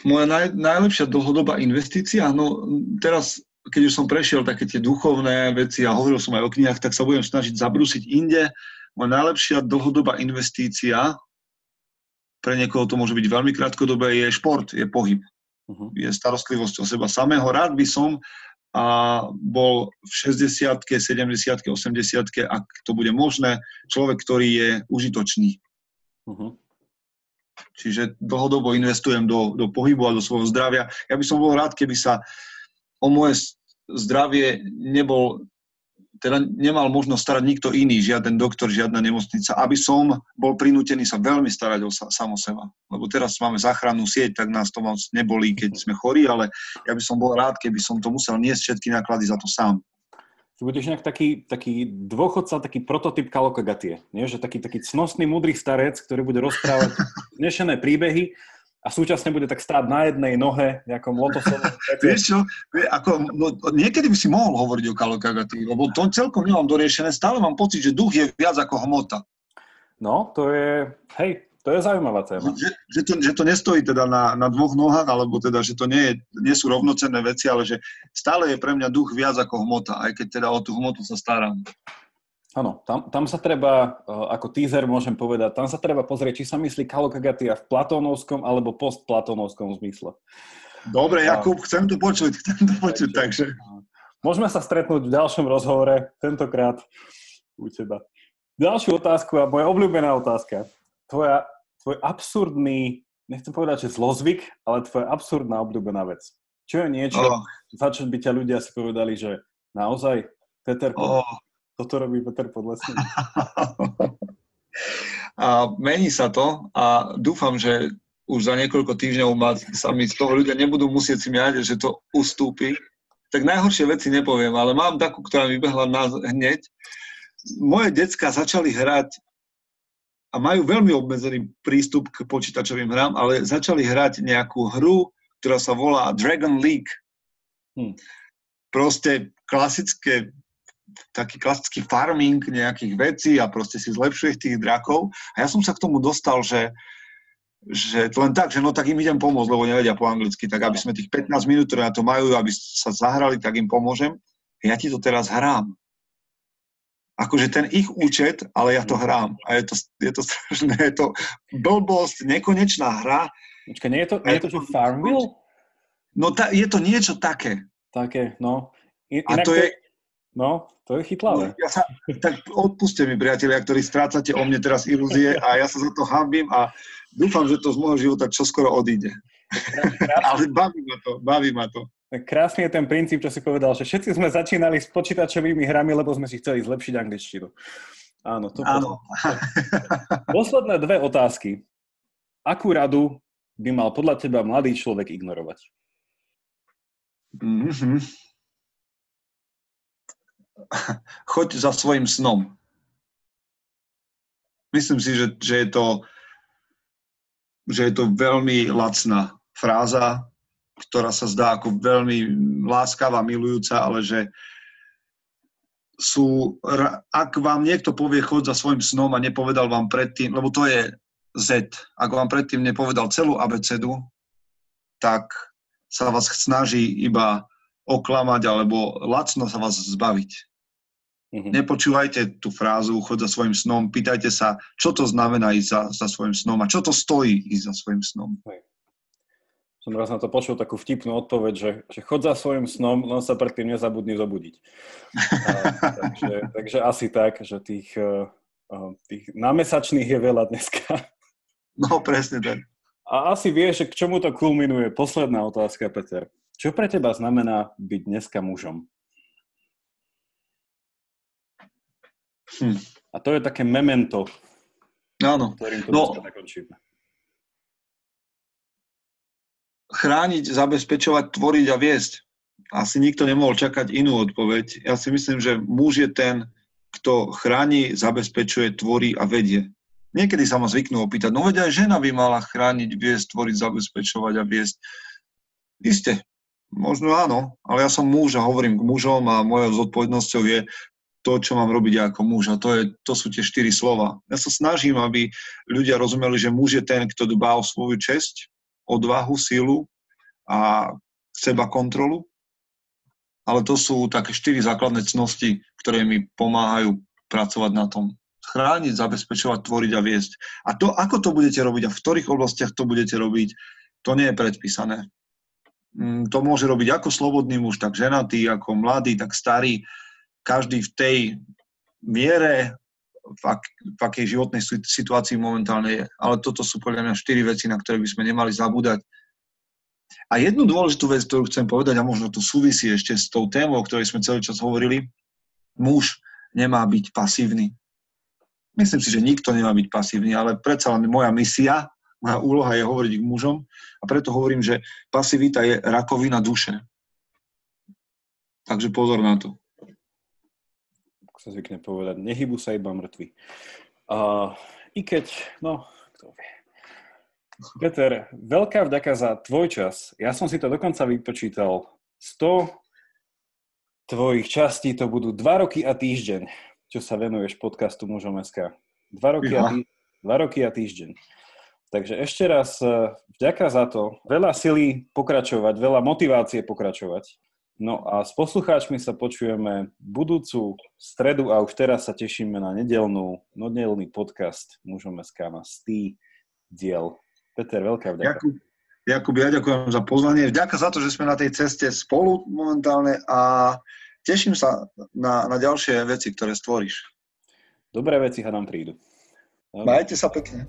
Moja naj, najlepšia dlhodobá investícia? No teraz, keď už som prešiel také tie duchovné veci a hovoril som aj o knihách, tak sa budem snažiť zabrúsiť inde. Moja najlepšia dlhodobá investícia pre niekoho to môže byť veľmi krátkodobé, je šport, je pohyb. Uh-huh. Je starostlivosť o seba samého. Rád by som a bol v 60 70 80 ak to bude možné, človek, ktorý je užitočný. Uh-huh. Čiže dlhodobo investujem do, do pohybu a do svojho zdravia. Ja by som bol rád, keby sa o moje zdravie nebol teda nemal možnosť starať nikto iný, žiaden doktor, žiadna nemocnica, aby som bol prinútený sa veľmi starať o sa, samo seba. Lebo teraz máme záchrannú sieť, tak nás to moc nebolí, keď sme chorí, ale ja by som bol rád, keby som to musel niesť všetky náklady za to sám. Ty budeš nejak taký, taký dôchodca, taký prototyp Kaloka Gatie, nie? že taký, taký cnostný, múdry starec, ktorý bude rozprávať nešené príbehy a súčasne bude tak stáť na jednej nohe, nejakom lotosovom Vieš čo, ako, no, niekedy by si mohol hovoriť o kalokagati, lebo to celkom nemám doriešené, stále mám pocit, že duch je viac ako hmota. No, to je, hej, to je zaujímavá téma. Že, že, to, že to nestojí teda na, na dvoch nohách, alebo teda, že to nie, je, nie sú rovnocenné veci, ale že stále je pre mňa duch viac ako hmota, aj keď teda o tú hmotu sa starám. Áno, tam, tam sa treba, eh, ako teaser môžem povedať, tam sa treba pozrieť, či sa myslí Kalokagatia v platónovskom alebo postplatónovskom zmysle. Dobre, Jakub, chcem to počuť, chcem to počuť, takže... Môžeme sa stretnúť v ďalšom rozhovore, tentokrát u teba. Ďalšiu otázku a moja obľúbená otázka. Tvoja, tvoj absurdný, nechcem povedať, že zlozvyk, ale tvoja absurdná obľúbená vec. Čo je niečo, oh. za čo by ťa ľudia si povedali, že naozaj, Peter, oh toto robí Peter Podlesný. a mení sa to a dúfam, že už za niekoľko týždňov ma, sa mi z toho ľudia nebudú musieť smiať, že to ustúpi. Tak najhoršie veci nepoviem, ale mám takú, ktorá mi vybehla na hneď. Moje decka začali hrať a majú veľmi obmedzený prístup k počítačovým hrám, ale začali hrať nejakú hru, ktorá sa volá Dragon League. Hm. Proste klasické taký klasický farming nejakých vecí a proste si zlepšuje tých drakov. A ja som sa k tomu dostal, že, že len tak, že no tak im idem pomôcť, lebo nevedia po anglicky, tak aby sme tých 15 minút, ktoré na to majú, aby sa zahrali, tak im pomôžem. Ja ti to teraz hrám akože ten ich účet, ale ja to hrám. A je to, je to strašné, je to blbosť, nekonečná hra. Počkaj, nie je to, nie je to že Farmville? No ta, je to niečo také. Také, no. Inak a to, to je... No, to je chytlavé. Ja sa, tak odpuste mi, priatelia, ktorí strácate o mne teraz ilúzie a ja sa za to hambím a dúfam, že to z môjho života čoskoro odíde. Ale baví ma to, baví ma to. Krásny je ten princíp, čo si povedal, že všetci sme začínali s počítačovými hrami, lebo sme si chceli zlepšiť angličtinu. Áno, to Áno. Posledné dve otázky. Akú radu by mal podľa teba mladý človek ignorovať? Mm-hmm. Choď za svojim snom. Myslím si, že, že, je to, že je to veľmi lacná fráza, ktorá sa zdá ako veľmi láskavá, milujúca, ale že sú, ak vám niekto povie chod za svojim snom a nepovedal vám predtým, lebo to je Z, ak vám predtým nepovedal celú abecedu, tak sa vás snaží iba oklamať alebo lacno sa vás zbaviť. Mm-hmm. Nepočúvajte tú frázu chod za svojim snom, pýtajte sa, čo to znamená ísť za, za svojim snom a čo to stojí ísť za svojim snom. Hej som raz na to počul takú vtipnú odpoveď, že, že chod za svojim snom, len sa predtým nezabudni zobudiť. A, takže, takže asi tak, že tých, uh, tých námesačných je veľa dneska. No, presne tak. A asi vieš, k čomu to kulminuje. Posledná otázka, Peter. Čo pre teba znamená byť dneska mužom? Hm. A to je také memento, Áno. ktorým to no, zakončíme chrániť, zabezpečovať, tvoriť a viesť. Asi nikto nemohol čakať inú odpoveď. Ja si myslím, že muž je ten, kto chráni, zabezpečuje, tvorí a vedie. Niekedy sa ma zvyknú opýtať, no veď aj žena by mala chrániť, viesť, tvoriť, zabezpečovať a viesť. Isté, možno áno, ale ja som muž a hovorím k mužom a mojou zodpovednosťou je to, čo mám robiť ako muž. A to, je, to sú tie štyri slova. Ja sa snažím, aby ľudia rozumeli, že muž je ten, kto dbá o svoju česť, odvahu, silu a seba kontrolu. Ale to sú také štyri základné cnosti, ktoré mi pomáhajú pracovať na tom. Chrániť, zabezpečovať, tvoriť a viesť. A to, ako to budete robiť a v ktorých oblastiach to budete robiť, to nie je predpísané. Mm, to môže robiť ako slobodný muž, tak ženatý, ako mladý, tak starý. Každý v tej miere v, ak, v akej životnej situácii momentálne je. Ale toto sú podľa mňa štyri veci, na ktoré by sme nemali zabúdať. A jednu dôležitú vec, ktorú chcem povedať, a možno to súvisí ešte s tou témou, o ktorej sme celý čas hovorili, muž nemá byť pasívny. Myslím si, že nikto nemá byť pasívny, ale predsa len moja misia, moja úloha je hovoriť k mužom a preto hovorím, že pasivita je rakovina duše. Takže pozor na to sa zvykne povedať, nehybu sa iba mŕtvi. Uh, I keď, no, kto vie. Peter, veľká vďaka za tvoj čas. Ja som si to dokonca vypočítal. 100 tvojich častí to budú 2 roky a týždeň, čo sa venuješ podcastu Mužom SK. 2 roky, ja. a, tý, 2 roky a týždeň. Takže ešte raz e, vďaka za to. Veľa silí pokračovať, veľa motivácie pokračovať. No a s poslucháčmi sa počujeme budúcu stredu a už teraz sa tešíme na nedelnú, nedelný podcast Mužom SK na stý diel. Peter, veľká vďaka. Jakub, Jakub, ja ďakujem za pozvanie. Vďaka za to, že sme na tej ceste spolu momentálne a teším sa na, na ďalšie veci, ktoré stvoríš. Dobré veci nám prídu. Majte sa pekne.